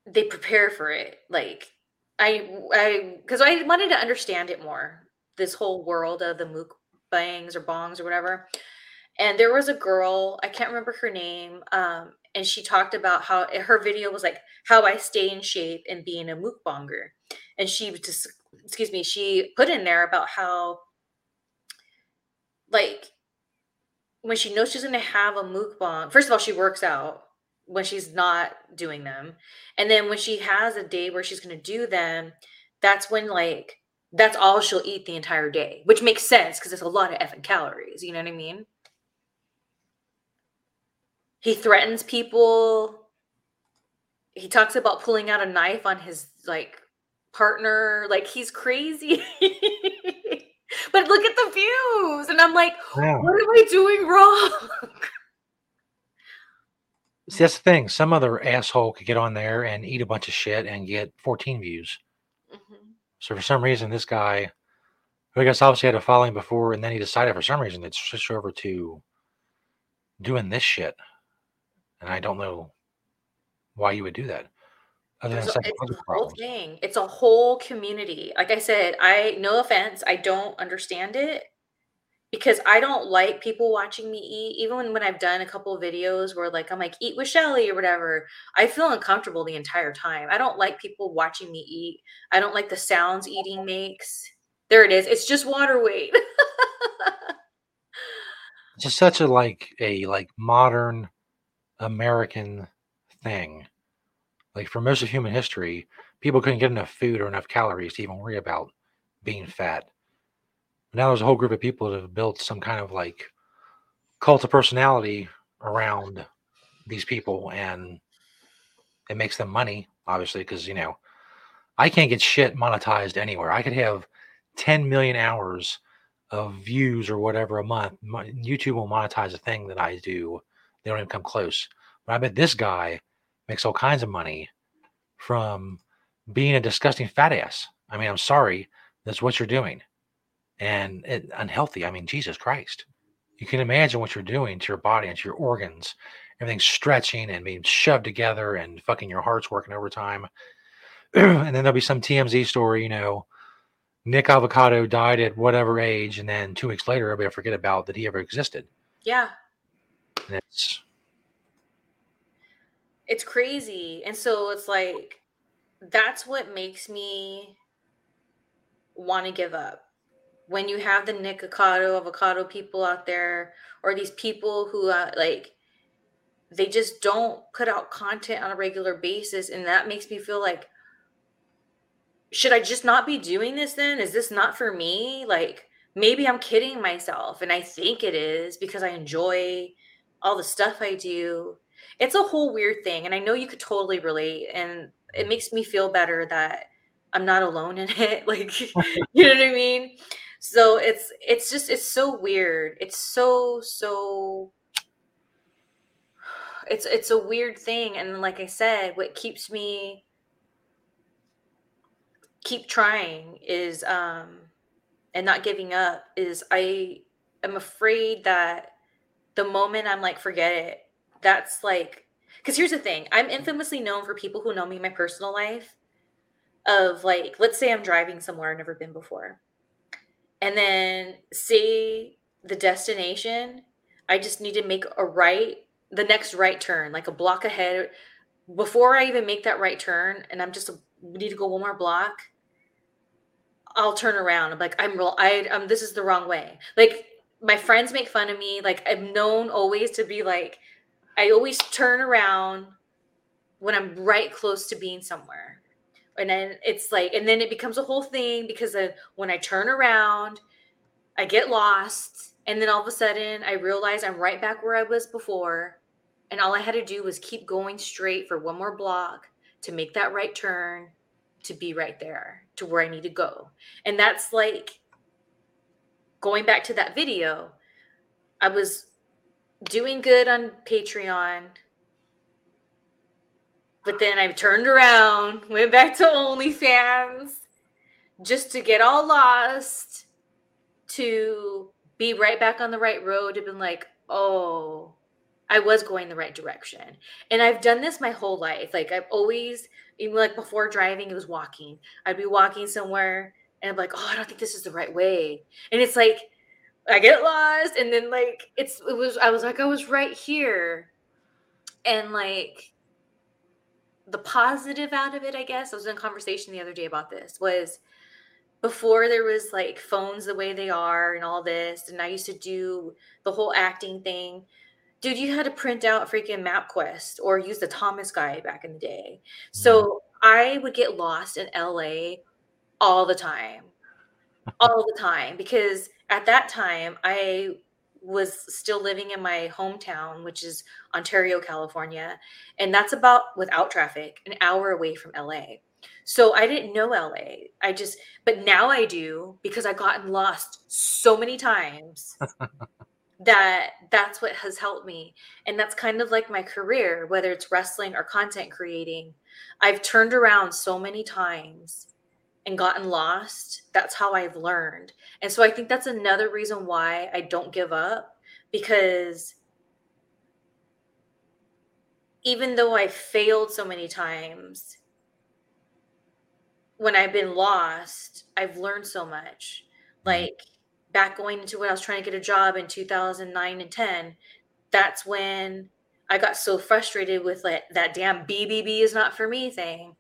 they prepare for it. Like I I because I wanted to understand it more. This whole world of the mukbangs or bongs or whatever. And there was a girl, I can't remember her name, um, and she talked about how her video was like how I stay in shape and being a mukbanger. And she just excuse me, she put in there about how like when she knows she's going to have a mukbang, first of all, she works out when she's not doing them. And then when she has a day where she's going to do them, that's when like that's all she'll eat the entire day, which makes sense because it's a lot of effing calories. You know what I mean? He threatens people. He talks about pulling out a knife on his like partner. Like he's crazy. *laughs* but look at the views. And I'm like, Yeah. what am I doing wrong? *laughs* See, that's the thing. Some other asshole could get on there and eat a bunch of shit and get 14 views. So for some reason, this guy, who I guess obviously had a following before, and then he decided for some reason to switch over to doing this shit. And I don't know why you would do that. Other than it's a whole problems. thing. It's a whole community. Like I said, I no offense, I don't understand it because I don't like people watching me eat. Even when, when I've done a couple of videos where like I'm like eat with Shelly or whatever, I feel uncomfortable the entire time. I don't like people watching me eat. I don't like the sounds eating makes. There it is. It's just water weight. *laughs* It's just such a like a like modern American thing. Like for most of human history, people couldn't get enough food or enough calories to even worry about being fat. Now there's a whole group of people that have built some kind of like cult of personality around these people and it makes them money, obviously, because you know, I can't get shit monetized anywhere. I could have 10 million hours of views or whatever a month. Mo- YouTube will monetize a thing that I do. They don't even come close. But I bet this guy makes all kinds of money from being a disgusting fat ass. I mean, I'm sorry, that's what you're doing. And it, unhealthy. I mean, Jesus Christ. You can imagine what you're doing to your body and to your organs. Everything's stretching and being shoved together, and fucking your heart's working overtime. *clears throat* and then there'll be some TMZ story, you know, Nick Avocado died at whatever age, and then two weeks later, everybody forget about that he ever existed. yeah. And it's it's crazy and so it's like that's what makes me want to give up when you have the Nikocado avocado people out there or these people who uh, like they just don't put out content on a regular basis and that makes me feel like should i just not be doing this then is this not for me like maybe I'm kidding myself and I think it is because I enjoy all the stuff I do. It's a whole weird thing and I know you could totally relate and it makes me feel better that I'm not alone in it *laughs* like you know what I mean? So it's it's just it's so weird. It's so so it's it's a weird thing and like I said what keeps me keep trying is um and not giving up is I am afraid that the moment I'm like, forget it, that's like, because here's the thing I'm infamously known for people who know me in my personal life of like, let's say I'm driving somewhere I've never been before. And then say the destination, I just need to make a right, the next right turn, like a block ahead. Before I even make that right turn, and I'm just need to go one more block, I'll turn around. I'm like, I'm real. I um, this is the wrong way. Like my friends make fun of me. Like I'm known always to be like, I always turn around when I'm right close to being somewhere, and then it's like, and then it becomes a whole thing because then when I turn around, I get lost, and then all of a sudden I realize I'm right back where I was before, and all I had to do was keep going straight for one more block to make that right turn to be right there to where I need to go. And that's like going back to that video. I was doing good on Patreon. But then I turned around, went back to OnlyFans just to get all lost, to be right back on the right road, to be like, oh, I was going the right direction. And I've done this my whole life. Like I've always, even like before driving, it was walking. I'd be walking somewhere and I'm like, oh, I don't think this is the right way. And it's like I get lost. And then like it's it was I was like, I was right here. And like the positive out of it, I guess, I was in a conversation the other day about this, was before there was like phones the way they are and all this, and I used to do the whole acting thing dude, you had to print out freaking MapQuest or use the Thomas guide back in the day. So mm-hmm. I would get lost in LA all the time, all the time, because at that time I was still living in my hometown, which is Ontario, California. And that's about without traffic, an hour away from LA. So I didn't know LA. I just, but now I do because I've gotten lost so many times *laughs* that that's what has helped me and that's kind of like my career whether it's wrestling or content creating i've turned around so many times and gotten lost that's how i've learned and so i think that's another reason why i don't give up because even though i failed so many times when i've been lost i've learned so much mm-hmm. like back going into when I was trying to get a job in 2009 and 10, that's when I got so frustrated with like that damn BBB is not for me thing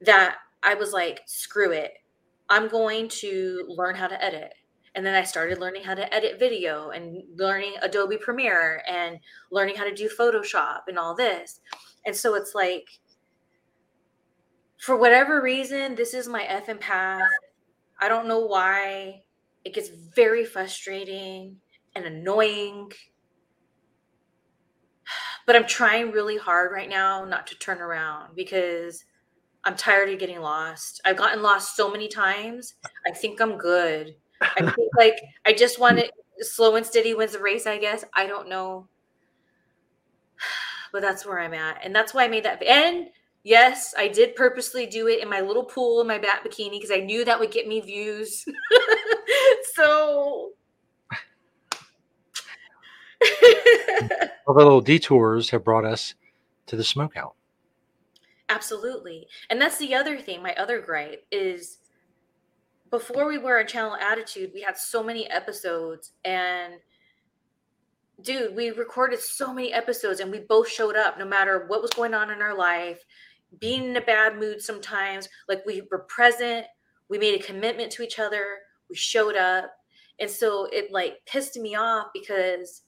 that I was like, screw it. I'm going to learn how to edit. And then I started learning how to edit video and learning Adobe Premiere and learning how to do Photoshop and all this. And so it's like, for whatever reason, this is my effing path. I don't know why it gets very frustrating and annoying. *sighs* But I'm trying really hard right now not to turn around because I'm tired of getting lost. I've gotten lost so many times. I think I'm good. I *laughs* think like I just want it slow and steady wins the race, I guess. I don't know. *sighs* But that's where I'm at. And that's why I made that and Yes, I did purposely do it in my little pool in my bat bikini because I knew that would get me views. *laughs* so *laughs* all the little detours have brought us to the smokeout. Absolutely. And that's the other thing, my other gripe is before we were on channel attitude, we had so many episodes and dude, we recorded so many episodes and we both showed up no matter what was going on in our life being in a bad mood sometimes. Like we were present, we made a commitment to each other, we showed up. And so it like pissed me off because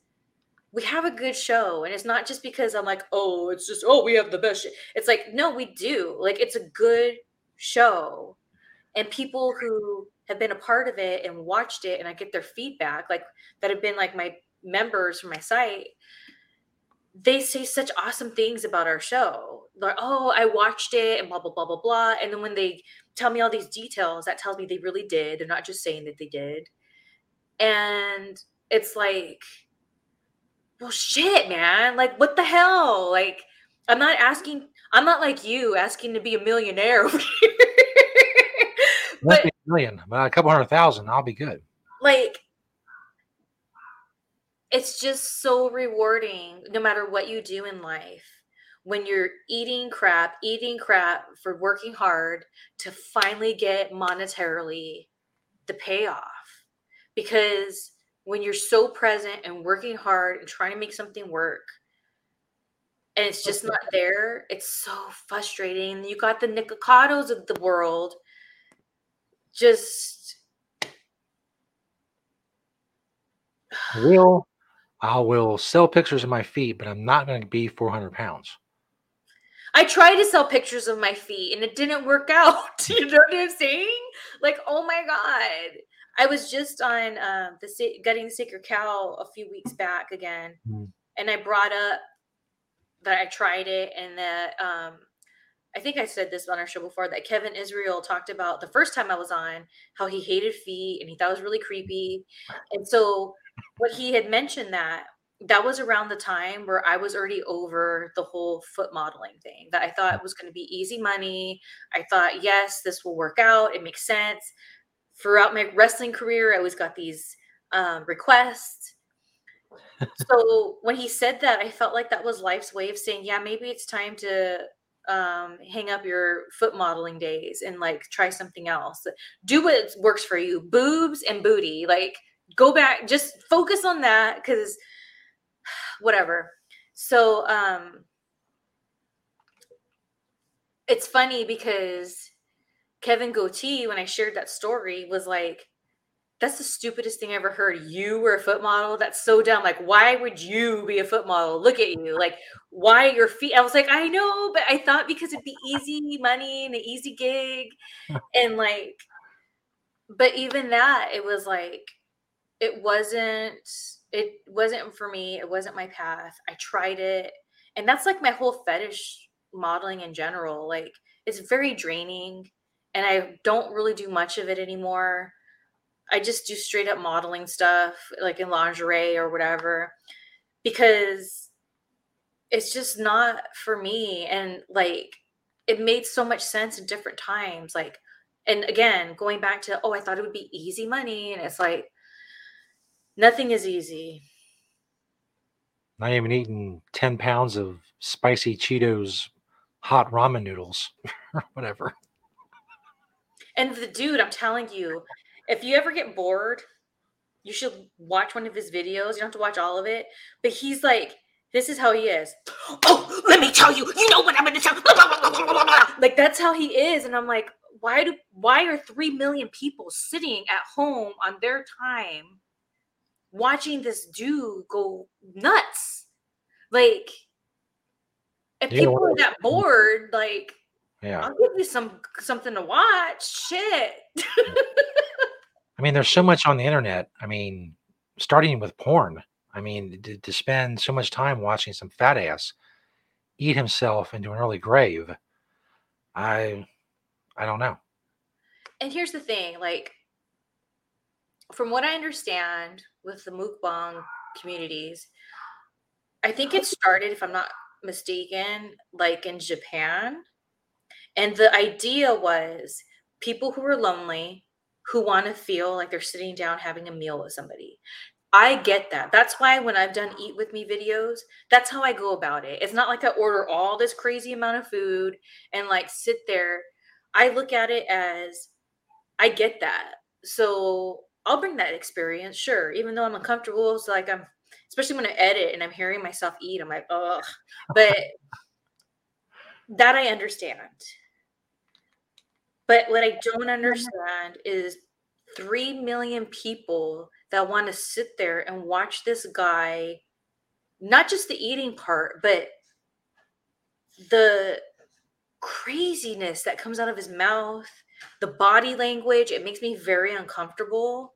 we have a good show. And it's not just because I'm like, oh, it's just, oh, we have the best. Shit. It's like, no, we do. Like it's a good show. And people who have been a part of it and watched it and I get their feedback, like that have been like my members from my site, they say such awesome things about our show. Like, oh, I watched it and blah, blah, blah, blah, blah. And then when they tell me all these details, that tells me they really did. They're not just saying that they did. And it's like, well, shit, man. Like, what the hell? Like, I'm not asking, I'm not like you asking to be a millionaire *laughs* over here. but, a million, but a couple hundred thousand, I'll be good. Like, it's just so rewarding no matter what you do in life when you're eating crap, eating crap for working hard to finally get monetarily the payoff. Because when you're so present and working hard and trying to make something work, and it's just not there, it's so frustrating. You got the Nikocados of the world just will I will sell pictures of my feet, but I'm not going to be 400 pounds. I tried to sell pictures of my feet and it didn't work *laughs* out. you know what I'm saying? Like, oh my God. I was just on um, the Gutting the Sacred Cow a few weeks back again. Mm. And I brought up that I tried it and that um, I think I said this on our show before that Kevin Israel talked about the first time I was on how he hated feet and he thought it was really creepy. And so what he had mentioned that that was around the time where I was already over the whole foot modeling thing that I thought was going to be easy money. I thought, yes, this will work out. It makes sense. Throughout my wrestling career, I always got these um, requests. so when he said that, I felt like that was life's way of saying, yeah, maybe it's time to um, hang up your foot modeling days and like try something else. Do what works for you. Boobs and booty. Like go back, just focus on that because *sighs* whatever. So um it's funny because Kevin Goatee, when I shared that story, was like, that's the stupidest thing I ever heard. You were a foot model. That's so dumb. Like, why would you be a foot model? Look at you. Like, why your feet? I was like, I know, but I thought because it'd be easy money and an easy gig. *laughs* and like, but even that, it was like, it wasn't it wasn't for me it wasn't my path i tried it and that's like my whole fetish modeling in general like it's very draining and i don't really do much of it anymore i just do straight up modeling stuff like in lingerie or whatever because it's just not for me and like it made so much sense in different times like and again going back to oh i thought it would be easy money and it's like Nothing is easy. Not even eating 10 pounds of spicy Cheetos hot ramen noodles *laughs* or whatever. And the dude, I'm telling you, if you ever get bored, you should watch one of his videos. You don't have to watch all of it, but he's like, this is how he is. Oh, let me tell you, you know what I'm going to tell. *laughs* like that's how he is, and I'm like, why do why are three million people sitting at home on their time watching this dude go nuts. Like, if yeah, people are that bored, like, yeah, I'll give you some something to watch. Shit. I mean, there's so much on the internet. I mean, starting with porn. I mean, to, to spend so much time watching some fat ass eat himself into an early grave. I, I don't know. And here's the thing, like from what I understand with the mukbang communities, I think it started, if I'm not mistaken, like in Japan. And the idea was people who are lonely, who want to feel like they're sitting down having a meal with somebody. I get that. That's why when I've done eat with me videos, that's how I go about it. It's not like I order all this crazy amount of food and like sit there. I look at it as I get that. So I'll bring that experience, sure. Even though I'm uncomfortable, it's like I'm, especially when I edit and I'm hearing myself eat, I'm like, oh, but that I understand. But what I don't understand is three million people that want to sit there and watch this guy, not just the eating part, but the craziness that comes out of his mouth, the body language, it makes me very uncomfortable.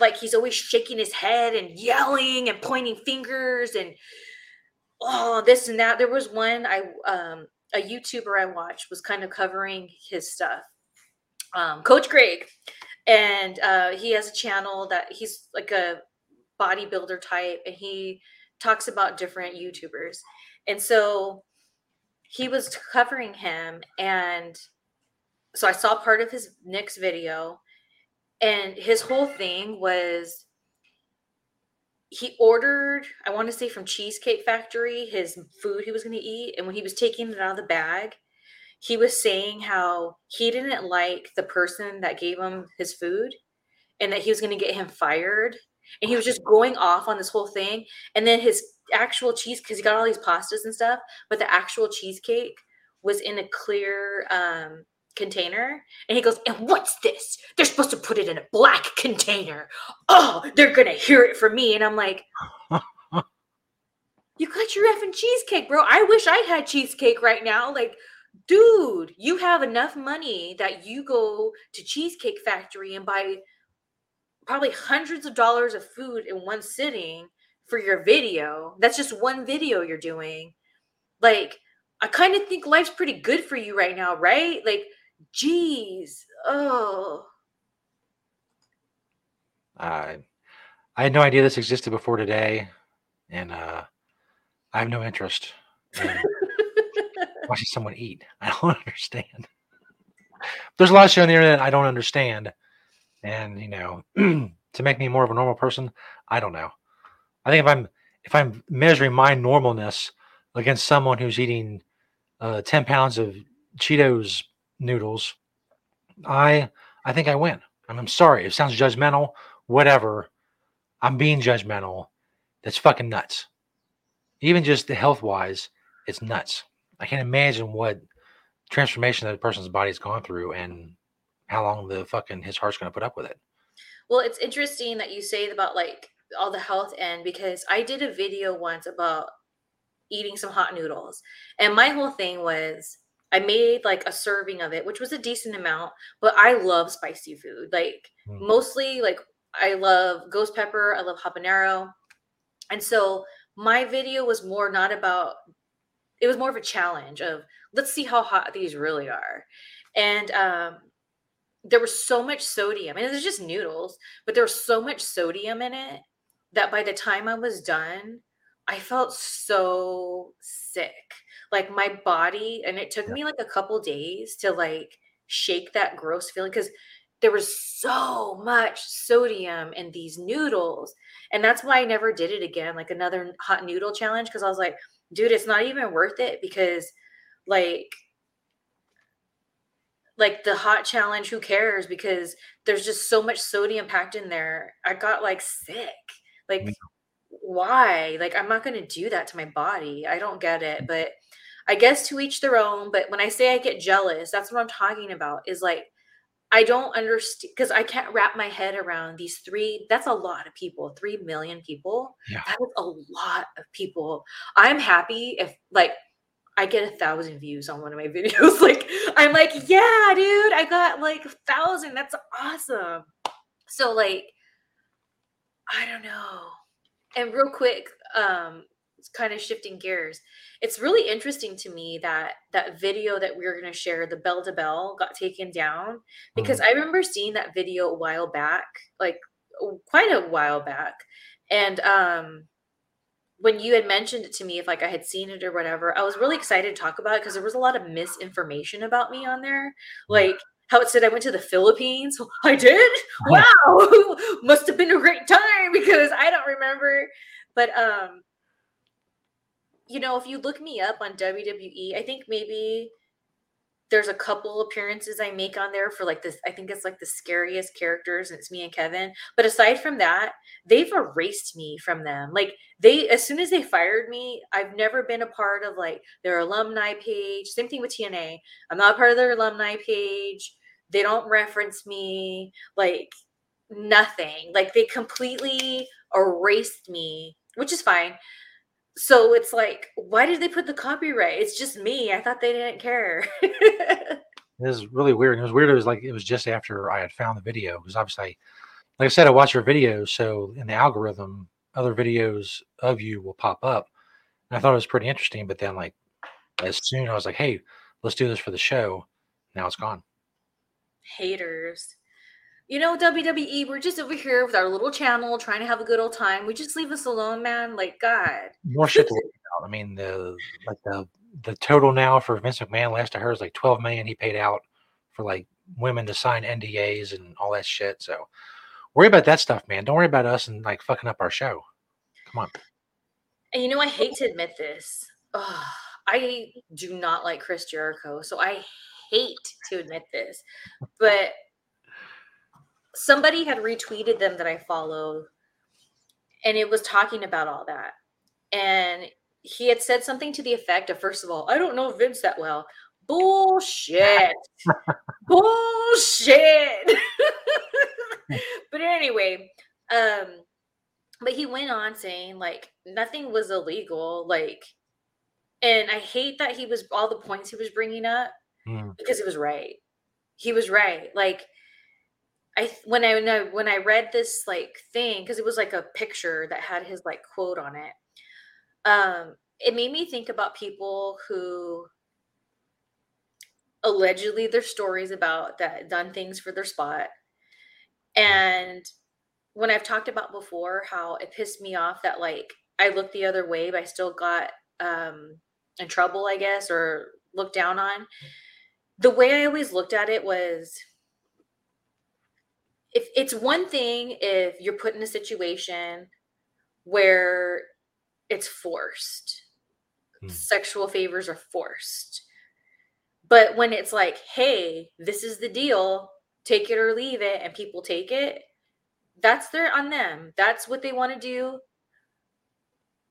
Like he's always shaking his head and yelling and pointing fingers and oh this and that. There was one I um a YouTuber I watched was kind of covering his stuff. Um, Coach Greg, and uh, he has a channel that he's like a bodybuilder type, and he talks about different YouTubers. And so he was covering him, and so I saw part of his next video, and his whole thing was he ordered, I want to say from Cheesecake Factory, his food he was going to eat. And when he was taking it out of the bag, he was saying how he didn't like the person that gave him his food and that he was going to get him fired. And he was just going off on this whole thing. And then his actual cheese, because he got all these pastas and stuff, but the actual cheesecake was in a clear um, container and he goes and what's this? They're supposed to put it in a black container. Oh they're gonna hear it from me. And i'm like *laughs* you got your effing cheesecake bro. I wish i had cheesecake right now. Like dude you have enough money that you go to cheesecake factory and buy probably hundreds of dollars of food in one sitting for your video. That's just one video you're doing. Like I kind of think life's pretty good for you right now, right? Like Jeez. Oh. I I had no idea this existed before today, and uh, I have no interest in *laughs* watching someone eat. *laughs* I don't understand. There's a lot of shit on the internet I don't understand, and you know, *clears throat* to make me more of a normal person, I don't know. I think if I'm if I'm measuring my normalness against someone who's eating uh, ten pounds of Cheetos noodles, I I think I win. I'm sorry. It sounds judgmental. Whatever. I'm being judgmental. That's fucking nuts. Even just the health wise, it's nuts. I can't imagine what transformation that person's body's gone through and how long the fucking his heart's gonna put up with it. Well, it's interesting that you say about like all the health end because I did a video once about eating some hot noodles. And my whole thing was I made like a serving of it, which was a decent amount, but I love spicy food. Like mm. mostly like I love ghost pepper, I love habanero. And so my video was more not about it was more of a challenge of let's see how hot these really are. And um there was so much sodium and it was just noodles, but there was so much sodium in it that by the time I was done, I felt so sick. Like my body, and it took me like a couple days to like shake that gross feeling because there was so much sodium in these noodles. And that's why I never did it again, like another hot noodle challenge. Cause I was like, dude, it's not even worth it because like like the hot challenge who cares because there's just so much sodium packed in there i got like sick like why? Like, I'm not going to do that to my body. I don't get it. But I guess to each their own. But when I say I get jealous, that's what I'm talking about is like, I don't understand because I can't wrap my head around these three. That's a lot of people, three million people. Yeah. That is a lot of people. I'm happy if like I get a thousand views on one of my *laughs* videos. like I'm like, yeah, dude, I got like a thousand. That's awesome. So like, I don't know and real quick, um, kind of shifting gears. It's really interesting to me that that video that we were going to share, the bell to bell, got taken down because mm-hmm. I remember seeing that video a while back, like quite a while back, and um, when you had mentioned it to me, if like I had seen it or whatever, I was really excited to talk about it because there was a lot of misinformation about me on there, like how it said I went to the Philippines. *laughs* I did. *laughs* Wow, *laughs* must have been a great time because I don't remember. But um, you know, if you look me up on WWE, I think maybe there's a couple appearances I make on there for like this. I think it's like the scariest characters, and it's me and Kevin. But aside from that, they've erased me from them. Like they, as soon as they fired me, I've never been a part of like their alumni page. Same thing with TNA. I'm not part of their alumni page. They don't reference me. Like nothing. Like they completely erased me, which is fine so it's like why did they put the copyright it's just me i thought they didn't care *laughs* It was really weird. It was weird. It was like it was just after I had found the video because obviously, like I said, I watch your videos, so in the algorithm, other videos of you will pop up. And I thought it was pretty interesting, but then like as soon I was like, hey, let's do this for the show. Now it's gone. Haters. You know, WWE, we're just over here with our little channel trying to have a good old time. We just leave us alone, man. Like God. More shit to worry. I mean, the like the the total now for Vince McMahon last I heard is like 12 million he paid out for like women to sign NDAs and all that shit. So worry about that stuff, man. Don't worry about us and like fucking up our show. Come on. And you know, I hate to admit this. I do not like Chris Jericho. So I hate to admit this. But somebody had retweeted them that I follow, and it was talking about all that. And he had said something to the effect of, first of all, I don't know Vince that well. Bullshit. *laughs* Bullshit. *laughs* but anyway, um, but he went on saying like nothing was illegal, like, and I hate that he was all the points he was bringing up Mm. because he was right. He was right. Like I when I I, when I read this like thing because it was like a picture that had his like quote on it. Um, it made me think about people who allegedly their stories about that done things for their spot and when i've talked about before how it pissed me off that like i looked the other way but i still got um in trouble i guess or looked down on the way i always looked at it was if it's one thing if you're put in a situation where it's forced. Hmm. sexual favors are forced. But when it's like hey this is the deal take it or leave it and people take it that's their on them. That's what they want to do.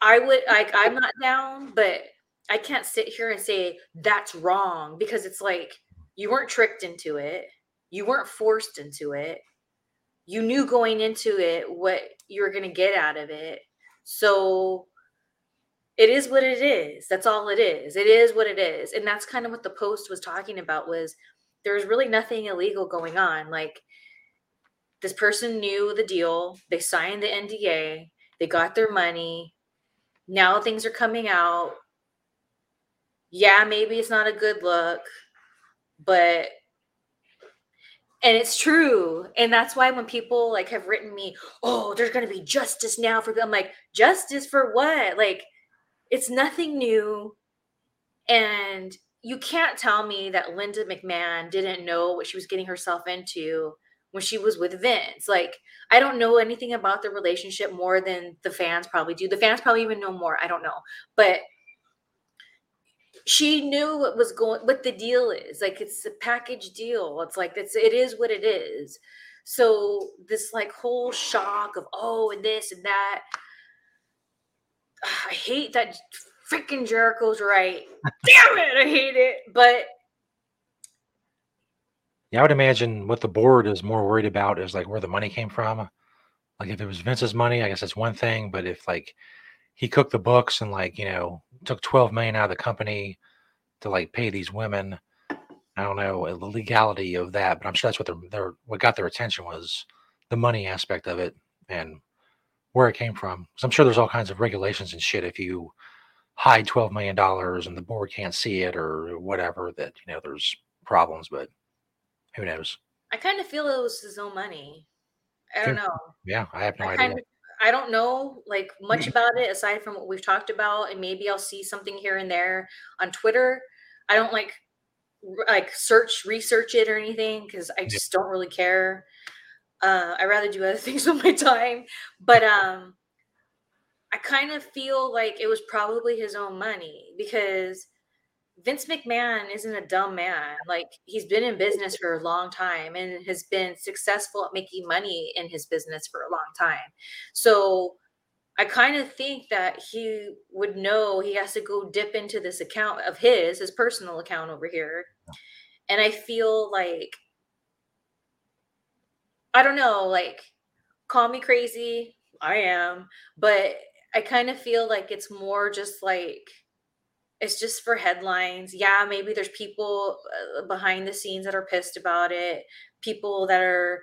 I would like i'm not down but i can't sit here and say that's wrong because it's like you weren't tricked into it. You weren't forced into it you knew going into it what you were going to get out of it. So it is what it is. That's all it is. It is what it is. And that's kind of what the post was talking about was there's really nothing illegal going on. Like this person knew the deal. They signed the nda they got their money. Now things are coming out. Yeah maybe it's not a good look but and it's true. And that's why when people like have written me oh there's going to be justice now for i'm like justice for what? Like it's nothing new. And you can't tell me that linda mcmahon didn't know what she was getting herself into when she was with vince. Like i don't know anything about the relationship more than the fans probably do. The fans probably even know more. I don't know. But she knew what was going what the deal is like it's a package deal it's like it's it is what it is so this like whole shock of oh and this and that i hate that freaking jericho's right *laughs* damn it i hate it but Yeah, I would imagine what the board is more worried about is like where the money came from. Like if it was Vince's money, I guess that's one thing. But if like he cooked the books and like you know took 12 million out of the company to like pay these women, I don't know the legality of that. But I'm sure that's what their their what got their attention was the money aspect of it and where it came from. So I'm sure there's all kinds of regulations and shit if you hide 12 million dollars and the board can't see it or whatever that you know there's problems but who knows? I kind of feel it was his own money. I don't know. Yeah i have no I idea. kind of I don't know like much about it aside from what we've talked about, and maybe I'll see something here and there on Twitter. I don't like like search research it or anything because I just don't really care. Uh, I rather do other *laughs* things with my time, but um, I kind of feel like it was probably his own money because Vince McMahon isn't a dumb man. Like he's been in business for a long time and has been successful at making money in his business for a long time. So I kind of think that he would know he has to go dip into this account of his, his personal account over here. And I feel like I don't know, like call me crazy. I am, but I kind of feel like it's more just like it's just for headlines. Yeah, maybe there's people uh, behind the scenes that are pissed about it, people that are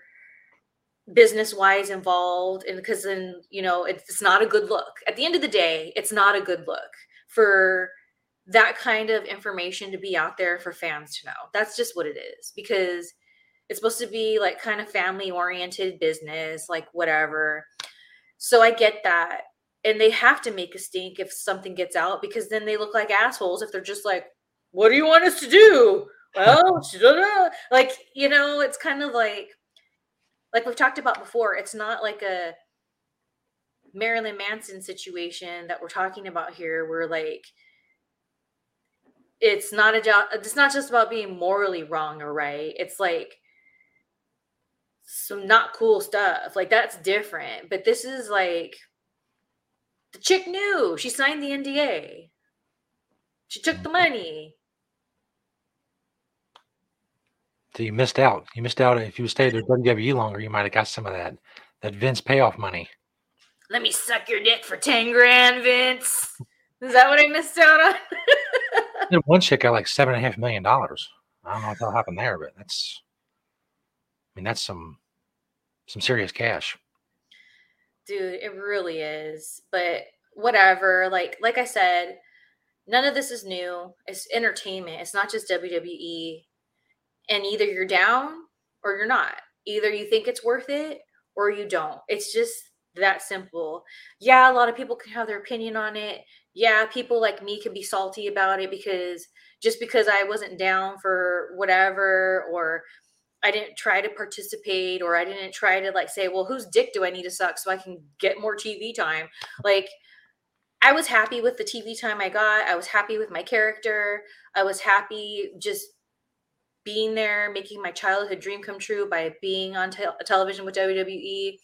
business wise involved and because then you know it's, it's not a good look. At the end of the day it's not a good look for that kind of information to be out there for fans to know. That's just what it is because it's supposed to be like kind of family oriented business like whatever. So i get that and they have to make a stink if something gets out because then they look like assholes if they're just like what do you want us to do well *laughs* uh, like you know it's kind of like like we've talked about before, it's not like a Marilyn Manson situation that we're talking about here, where like it's not a job, it's not just about being morally wrong or right. It's like some not cool stuff. Like that's different. But this is like the chick knew she signed the NDA. She took the mm-hmm. money. So you missed out. You missed out. If you stayed with WWE longer, you might have got some of that that Vince payoff money. Let me suck your dick for ten grand, Vince. Is that what I missed out on? *laughs* one chick got like seven and a half million dollars. I don't know what happened there, but that's I mean that's some some serious cash. Dude, it really is. But whatever. Like like I said, none of this is new. It's entertainment. It's not just WWE and either you're down or you're not. Either you think it's worth it or you don't. It's just that simple. Yeah, a lot of people can have their opinion on it. Yeah, people like me can be salty about it because just because I wasn't down for whatever or I didn't try to participate or I didn't try to like say, well, whose dick do I need to suck so I can get more TV time? Like I was happy with the TV time I got. I was happy with my character. I was happy just being there, making my childhood dream come true by being on te- television with WWE.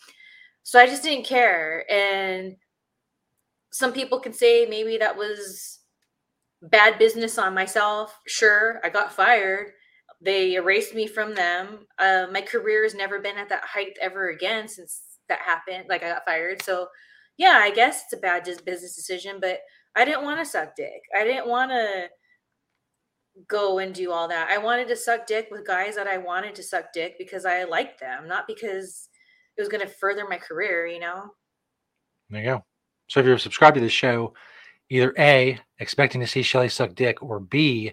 So I just didn't care. And some people can say maybe that was bad business on myself. Sure, I got fired. They erased me from them. Uh, my career has never been at that height ever again since that happened. Like I got fired. So yeah, I guess it's a bad just business decision, but I didn't want to suck dick. I didn't want to go and do all that. I wanted to suck dick with guys that I wanted to suck dick because I liked them, not because it was going to further my career, you know? There you go. So if you're subscribed to the show, either A, expecting to see Shelly suck dick, or B,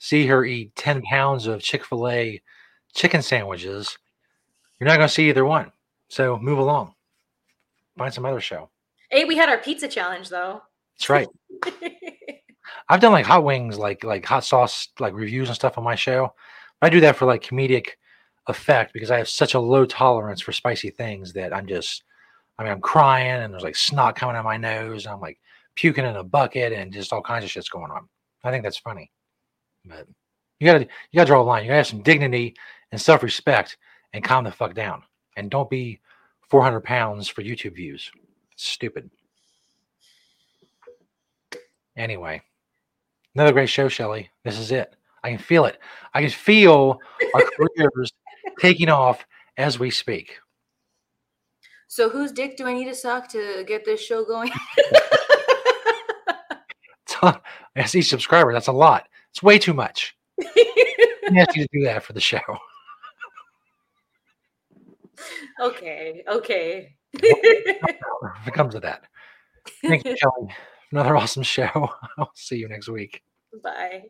see her eat 10 pounds of Chick fil A chicken sandwiches, you're not going to see either one. So move along. Find some other show. Hey, we had our pizza challenge though. That's right. *laughs* I've done like hot wings, like like hot sauce, like reviews and stuff on my show. I do that for like comedic effect because I have such a low tolerance for spicy things that I'm just, I mean, I'm crying and there's like snot coming out my nose. I'm like puking in a bucket and just all kinds of shit's going on. I think that's funny, but you gotta you gotta draw a line. You gotta have some dignity and self respect and calm the fuck down. And don't be 400 pounds for YouTube views. stupid. Anyway. Another great show, Shelly. This is it. I can feel it. I can feel our *laughs* careers taking off as we speak. So, whose dick do I need to suck to get this show going? *laughs* As each subscriber, that's a lot. It's way too much. *laughs* I ask you to do that for the show. Okay. Okay. if it comes to that. Thank you, *laughs* Shelly another awesome show. *laughs* I'll see you next week. Bye.